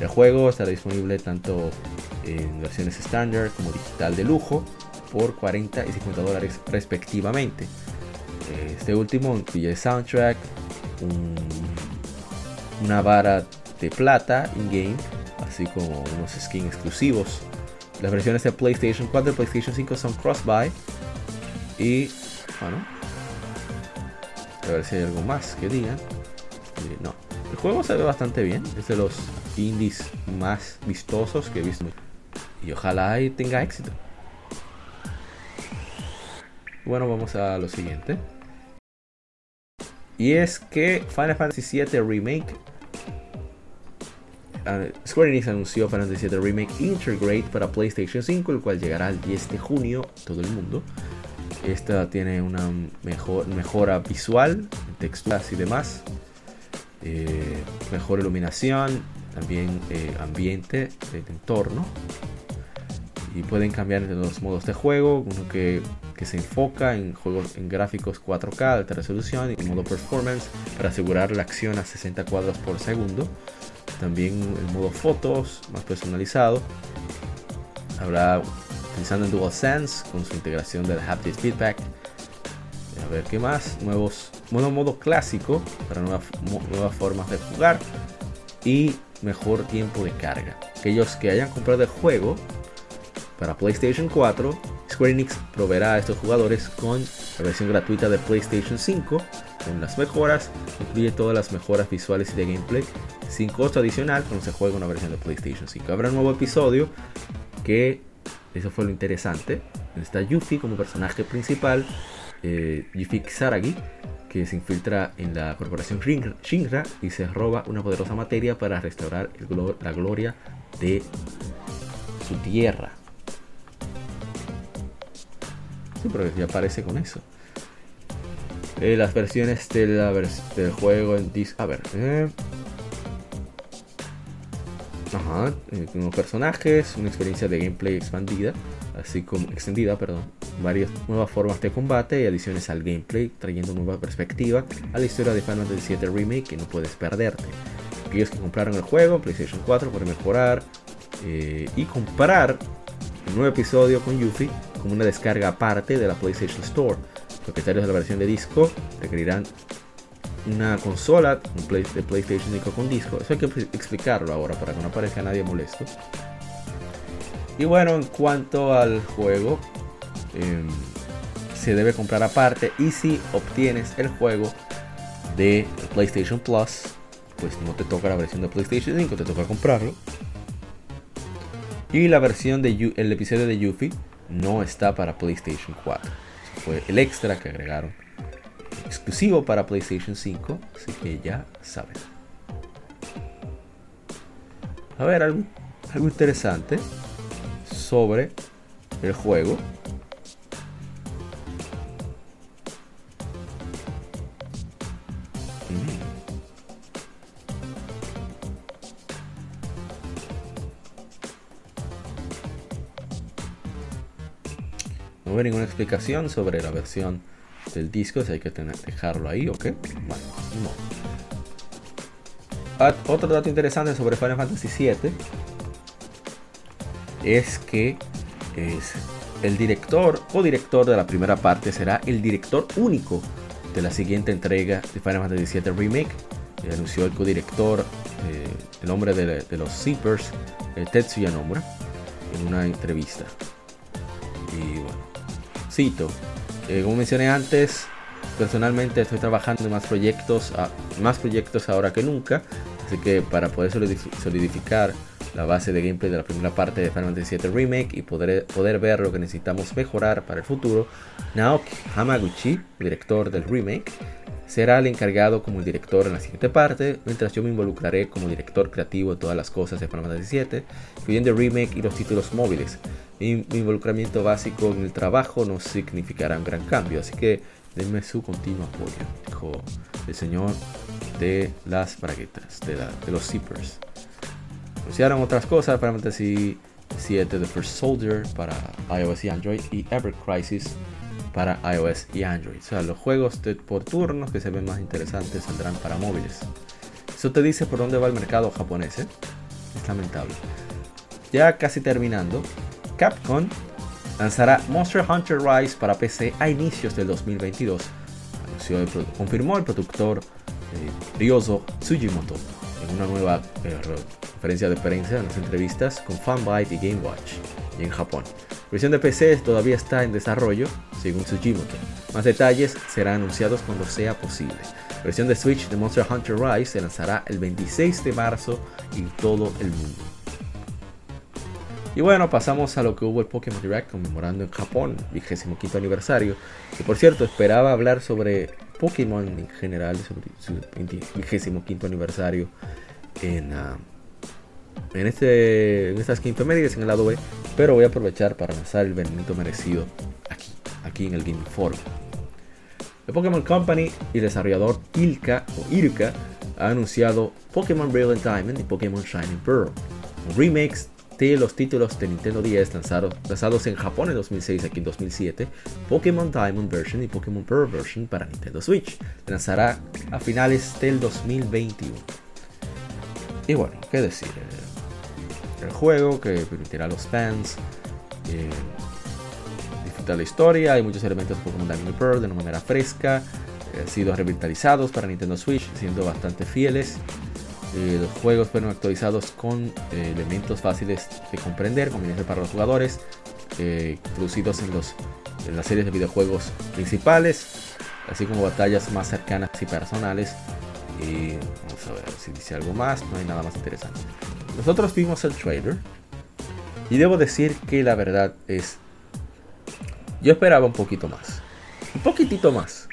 El juego estará disponible tanto en versiones estándar como digital de lujo por 40 y 50 dólares respectivamente. Este último incluye soundtrack, una vara de plata in-game, así como unos skins exclusivos. Las versiones de PlayStation 4 y PlayStation 5 son cross-buy. Y bueno, a ver si hay algo más que digan. Eh, no, el juego se ve bastante bien, es de los indies más vistosos que he visto. Y ojalá y tenga éxito. Bueno, vamos a lo siguiente. Y es que Final Fantasy VII Remake. Uh, Square Enix anunció Final Fantasy VII Remake Integrate para PlayStation 5, el cual llegará el 10 de junio todo el mundo. Esta tiene una mejor, mejora visual, texturas y demás. Eh, mejor iluminación, también eh, ambiente, entorno y pueden cambiar entre los modos de juego, uno que, se enfoca en juegos en gráficos 4K, alta resolución y modo performance para asegurar la acción a 60 cuadros por segundo. También el modo fotos más personalizado. Habrá utilizando el DualSense con su integración del haptic feedback. A ver qué más. Nuevos modo modo clásico para nuevas, nuevas formas de jugar y mejor tiempo de carga. Aquellos que hayan comprado el juego para PlayStation 4, Square Enix proveerá a estos jugadores con la versión gratuita de PlayStation 5, con las mejoras, incluye todas las mejoras visuales y de gameplay, sin costo adicional cuando se juega una versión de PlayStation 5. Habrá un nuevo episodio que, eso fue lo interesante, está Yuffie como personaje principal, eh, Yuffie que se infiltra en la corporación Shinra y se roba una poderosa materia para restaurar la gloria de su tierra. Pero ya aparece con eso. Eh, las versiones del juego en disco. A ver. Eh. Ajá. Eh, personajes, una experiencia de gameplay expandida. Así como extendida, perdón. Varias nuevas formas de combate y adiciones al gameplay, trayendo nueva perspectiva a la historia de Final Fantasy VII Remake que no puedes perderte. Aquellos que compraron el juego, PlayStation 4, pueden mejorar eh, y comprar un nuevo episodio con Yuffie como una descarga aparte de la PlayStation Store. Propietarios de la versión de disco requerirán una consola de PlayStation 5 con disco. Eso hay que explicarlo ahora para que no parezca nadie molesto. Y bueno, en cuanto al juego, em, se debe comprar aparte. Y si obtienes el juego de PlayStation Plus, pues no te toca la versión de PlayStation 5, te toca comprarlo. Y la versión de el episodio de Yuffie no está para PlayStation 4. fue el extra que agregaron. Exclusivo para PlayStation 5. Así que ya saben. A ver, algo, algo interesante sobre el juego. Veo ninguna explicación sobre la versión del disco, si hay que dejarlo ahí o qué. Ah, otro dato interesante sobre Final Fantasy VII es que es el director o director de la primera parte será el director único de la siguiente entrega de Final Fantasy VII Remake. anunció el codirector, eh, el nombre de, los Zippers, eh, Tetsuya Nomura, en una entrevista. Como mencioné antes, personalmente estoy trabajando en más proyectos, más proyectos ahora que nunca, así que para poder solidificar la base de gameplay de la primera parte de Final Fantasy VII Remake y poder, poder ver lo que necesitamos mejorar para el futuro, Naoki Hamaguchi, director del remake, será el encargado como el director en la siguiente parte, mientras yo me involucraré como director creativo de todas las cosas de Final Fantasy VII, incluyendo el remake y los títulos móviles. Mi, mi, involucramiento básico en el trabajo no significará un gran cambio, así que denme su continuo apoyo, dijo el señor de las braguetas, de, de los zippers. Anunciaron otras cosas, Final Fantasy 7 The First Soldier para iOS y Android y Ever Crisis para iOS y Android. O sea, los juegos de, por turnos que se ven más interesantes saldrán para móviles. Eso te dice por dónde va el mercado japonés. ¿eh? Es lamentable. Ya casi terminando, Capcom lanzará Monster Hunter Rise para PC a inicios del 2022. confirmó el productor eh, Ryozo Tsujimoto en una nueva eh, conferencia de prensa en las entrevistas con Fanbyte y Game Watch y en Japón. La versión de PC todavía está en desarrollo, según Tsujimoto. Más detalles serán anunciados cuando sea posible. La versión de Switch de Monster Hunter Rise se lanzará el 26 de marzo en todo el mundo. Y bueno, pasamos a lo que hubo el Pokémon Direct conmemorando en Japón, 25 aniversario. Que por cierto, esperaba hablar sobre Pokémon en general, sobre su 25 aniversario en, uh, en, este, en estas quinfemérides en el lado B, pero voy a aprovechar para lanzar el benito merecido aquí, aquí en el Game Forum. The Pokémon Company y el desarrollador Ilka o Irka ha anunciado Pokémon Brilliant Diamond y Pokémon Shining Pearl, remakes de los títulos de Nintendo 10 lanzados, lanzados en Japón en 2006 aquí en 2007, Pokémon Diamond Version y Pokémon Pearl Version para Nintendo Switch. Lanzará a finales del 2021. Y bueno, qué decir, el juego que permitirá a los fans eh, disfrutar la historia. Hay muchos elementos de Pokémon Diamond Pearl de una manera fresca. Eh, han sido revitalizados para Nintendo Switch, siendo bastante fieles. Eh, los juegos fueron actualizados con elementos fáciles de comprender, convenientes para los jugadores, producidos en, los, en las series de videojuegos principales, así como batallas más cercanas y personales. Y vamos a ver si dice algo más, no hay nada más interesante. Nosotros vimos el trailer y debo decir que la verdad es... Yo esperaba un poquito más. Un poquitito más.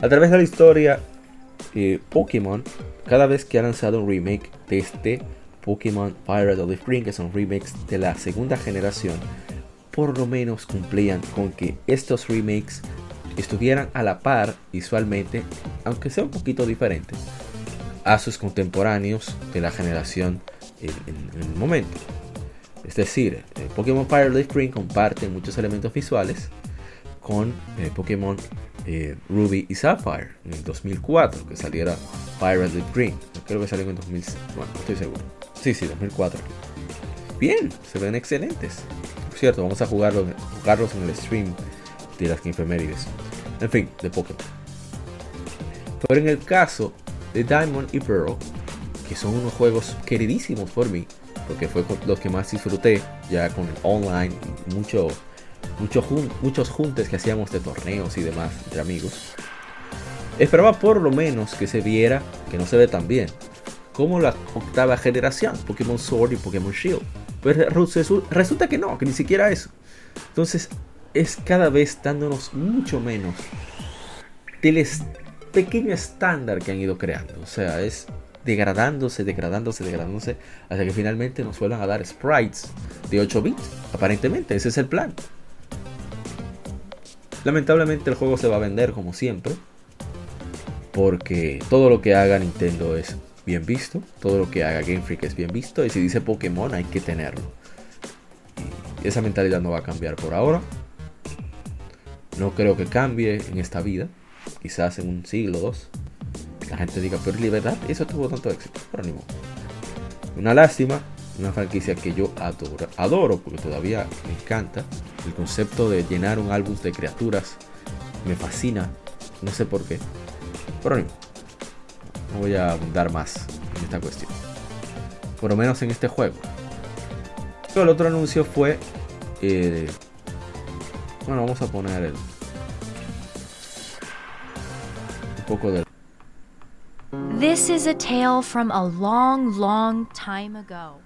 A través de la historia, eh, Pokémon, cada vez que ha lanzado un remake de este Pokémon Fire of the Spring, que son remakes de la segunda generación, por lo menos cumplían con que estos remakes estuvieran a la par visualmente, aunque sea un poquito diferente, a sus contemporáneos de la generación en, el momento. Es decir, eh, Pokémon Leaf Green comparte muchos elementos visuales con eh, Pokémon eh, Ruby y Sapphire en el 2004, que saliera Fire Leaf Green. Creo que salió en 2000, bueno, no estoy seguro. Sí, sí, 2004. Bien, se ven excelentes. Por cierto, vamos a jugarlos, jugarlos en el stream de las infemérides. En fin, de Pokémon. Pero en el caso de Diamond y Pearl, que son unos juegos queridísimos por mí, porque fue los que más disfruté ya con el online, mucho, mucho muchos juntes que hacíamos de torneos y demás entre amigos. Esperaba por lo menos que se viera, que no se ve tan bien, como la octava generación, Pokémon Sword y Pokémon Shield. Pero resulta que no, que ni siquiera eso. Entonces es cada vez dándonos mucho menos del pequeño estándar que han ido creando. O sea, es degradándose, degradándose, degradándose, hasta que finalmente nos vuelvan a dar sprites de 8 bits. Aparentemente, ese es el plan. Lamentablemente el juego se va a vender como siempre, porque todo lo que haga Nintendo es bien visto, todo lo que haga Game Freak es bien visto, y si dice Pokémon hay que tenerlo. Esa mentalidad no va a cambiar por ahora. No creo que cambie en esta vida. Quizás en un siglo o dos. La gente diga, pero libertad, eso tuvo tanto éxito. Pero ni. Una lástima, una franquicia que yo adoro, adoro porque todavía me encanta. El concepto de llenar un álbum de criaturas me fascina. No sé por qué. Pero no, no voy a abundar más en esta cuestión. Por lo menos en este juego. El otro anuncio fue. Eh, bueno, vamos a poner el, poco de. This is a tale from a long, long time ago,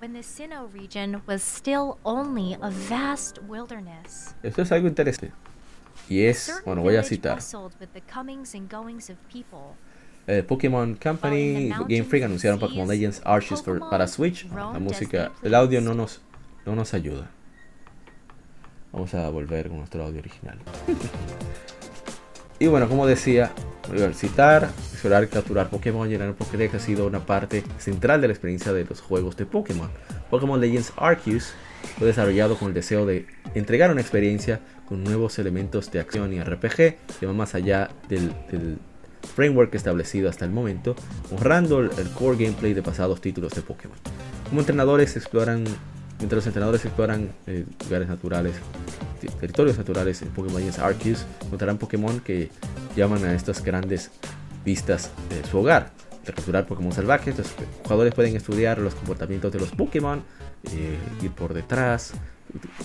when the Sinnoh region was still only a vast wilderness. Esto es algo interesante. Y es, bueno, voy a citar. Eh, Pokémon Company, Game Freak anunciaron Pokémon Legends Arceus for- para Switch. La música, el audio no nos, no nos ayuda. Vamos a volver con nuestro audio original. y bueno, como decía, citar, explorar, capturar Pokémon, llenar el Pokédex ha sido una parte central de la experiencia de los juegos de Pokémon. Pokémon Legends Arceus fue desarrollado con el deseo de entregar una experiencia con nuevos elementos de acción y RPG que va más allá del, del framework establecido hasta el momento, honrando el core gameplay de pasados títulos de Pokémon. Como entrenadores exploran, mientras los entrenadores exploran eh, lugares naturales, te- territorios naturales en Pokémon Arceus, encontrarán Pokémon que llaman a estas grandes vistas de su hogar. De capturar Pokémon salvajes, los jugadores pueden estudiar los comportamientos de los Pokémon, eh, ir por detrás,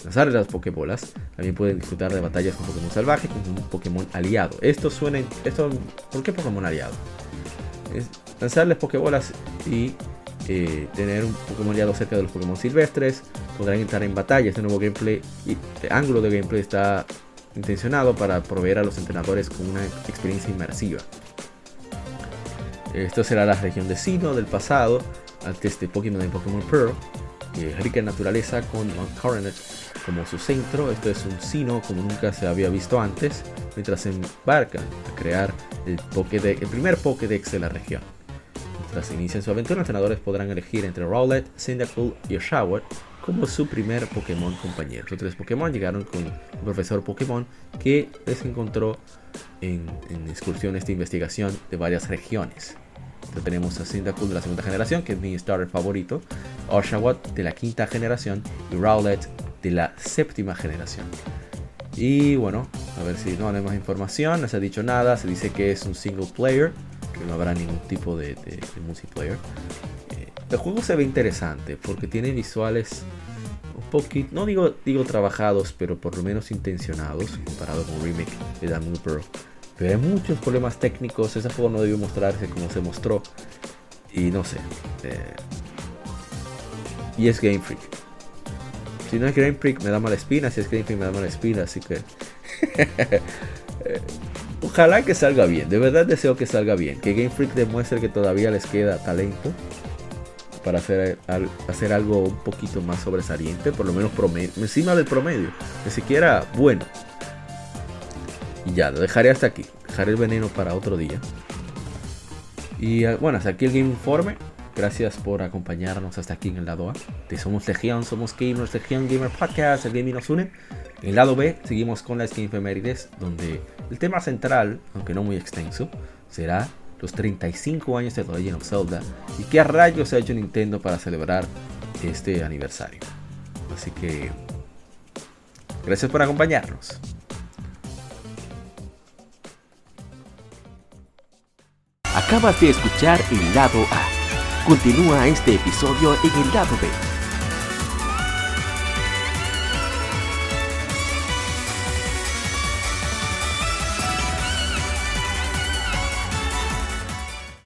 lanzar las Pokébolas. También pueden disfrutar de batallas con Pokémon salvaje con un Pokémon aliado. Esto suena. Esto, ¿Por qué Pokémon aliado? Es lanzarles Pokébolas y eh, tener un Pokémon aliado cerca de los Pokémon silvestres. Podrán entrar en batalla. Este nuevo gameplay y el ángulo de gameplay está intencionado para proveer a los entrenadores con una experiencia inmersiva. Esto será la región de Sinnoh del pasado, antes de Pokémon en Pokémon Pearl, eh, rica en naturaleza con Mount Coronet como su centro. Esto es un Sinnoh como nunca se había visto antes, mientras se embarcan a crear el, Pokédex, el primer Pokédex de la región. Mientras inician su aventura, los entrenadores podrán elegir entre Rowlet, Cyndaquil y Oshawott como su primer Pokémon compañero. Los tres Pokémon llegaron con un profesor Pokémon que les encontró en, en excursiones de investigación de varias regiones. Entonces tenemos a Cyndaquil de la segunda generación, que es mi starter favorito, Oshawott de la quinta generación y Rowlet de la séptima generación. Y bueno, a ver si no hay más información, no se ha dicho nada, se dice que es un single player, no habrá ningún tipo de, de- de multiplayer. Eh, el juego se ve interesante porque tiene visuales un poquito, no digo, digo trabajados, pero por lo menos intencionados comparado con Remake de Diamond Pearl. Pero hay muchos problemas técnicos, ese juego no debió mostrarse como se mostró. Y no sé. eh, y es Game Freak. Si no es Game Freak me da mala espina, si es Game Freak me da mala espina, así que... Ojalá que salga bien, de verdad deseo que salga bien, que Game Freak demuestre que todavía les queda talento para hacer, hacer algo un poquito más sobresaliente, por lo menos promedio, encima del promedio, ni siquiera bueno. Y ya, lo dejaré hasta aquí, dejaré el veneno para otro día. Y eh, bueno, hasta aquí el Game Informe. Gracias por acompañarnos hasta aquí en el lado A. De Somos Legión, Somos Gamers, Legión Gamer Podcast, el gaming nos une. En el lado B seguimos con las Game Efemérides, donde el tema central, aunque no muy extenso, será los 35 años de The Legend of Zelda y qué rayos ha hecho Nintendo para celebrar este aniversario. Así que, gracias por acompañarnos. Acabas de escuchar el lado A. Continúa este episodio en el lado B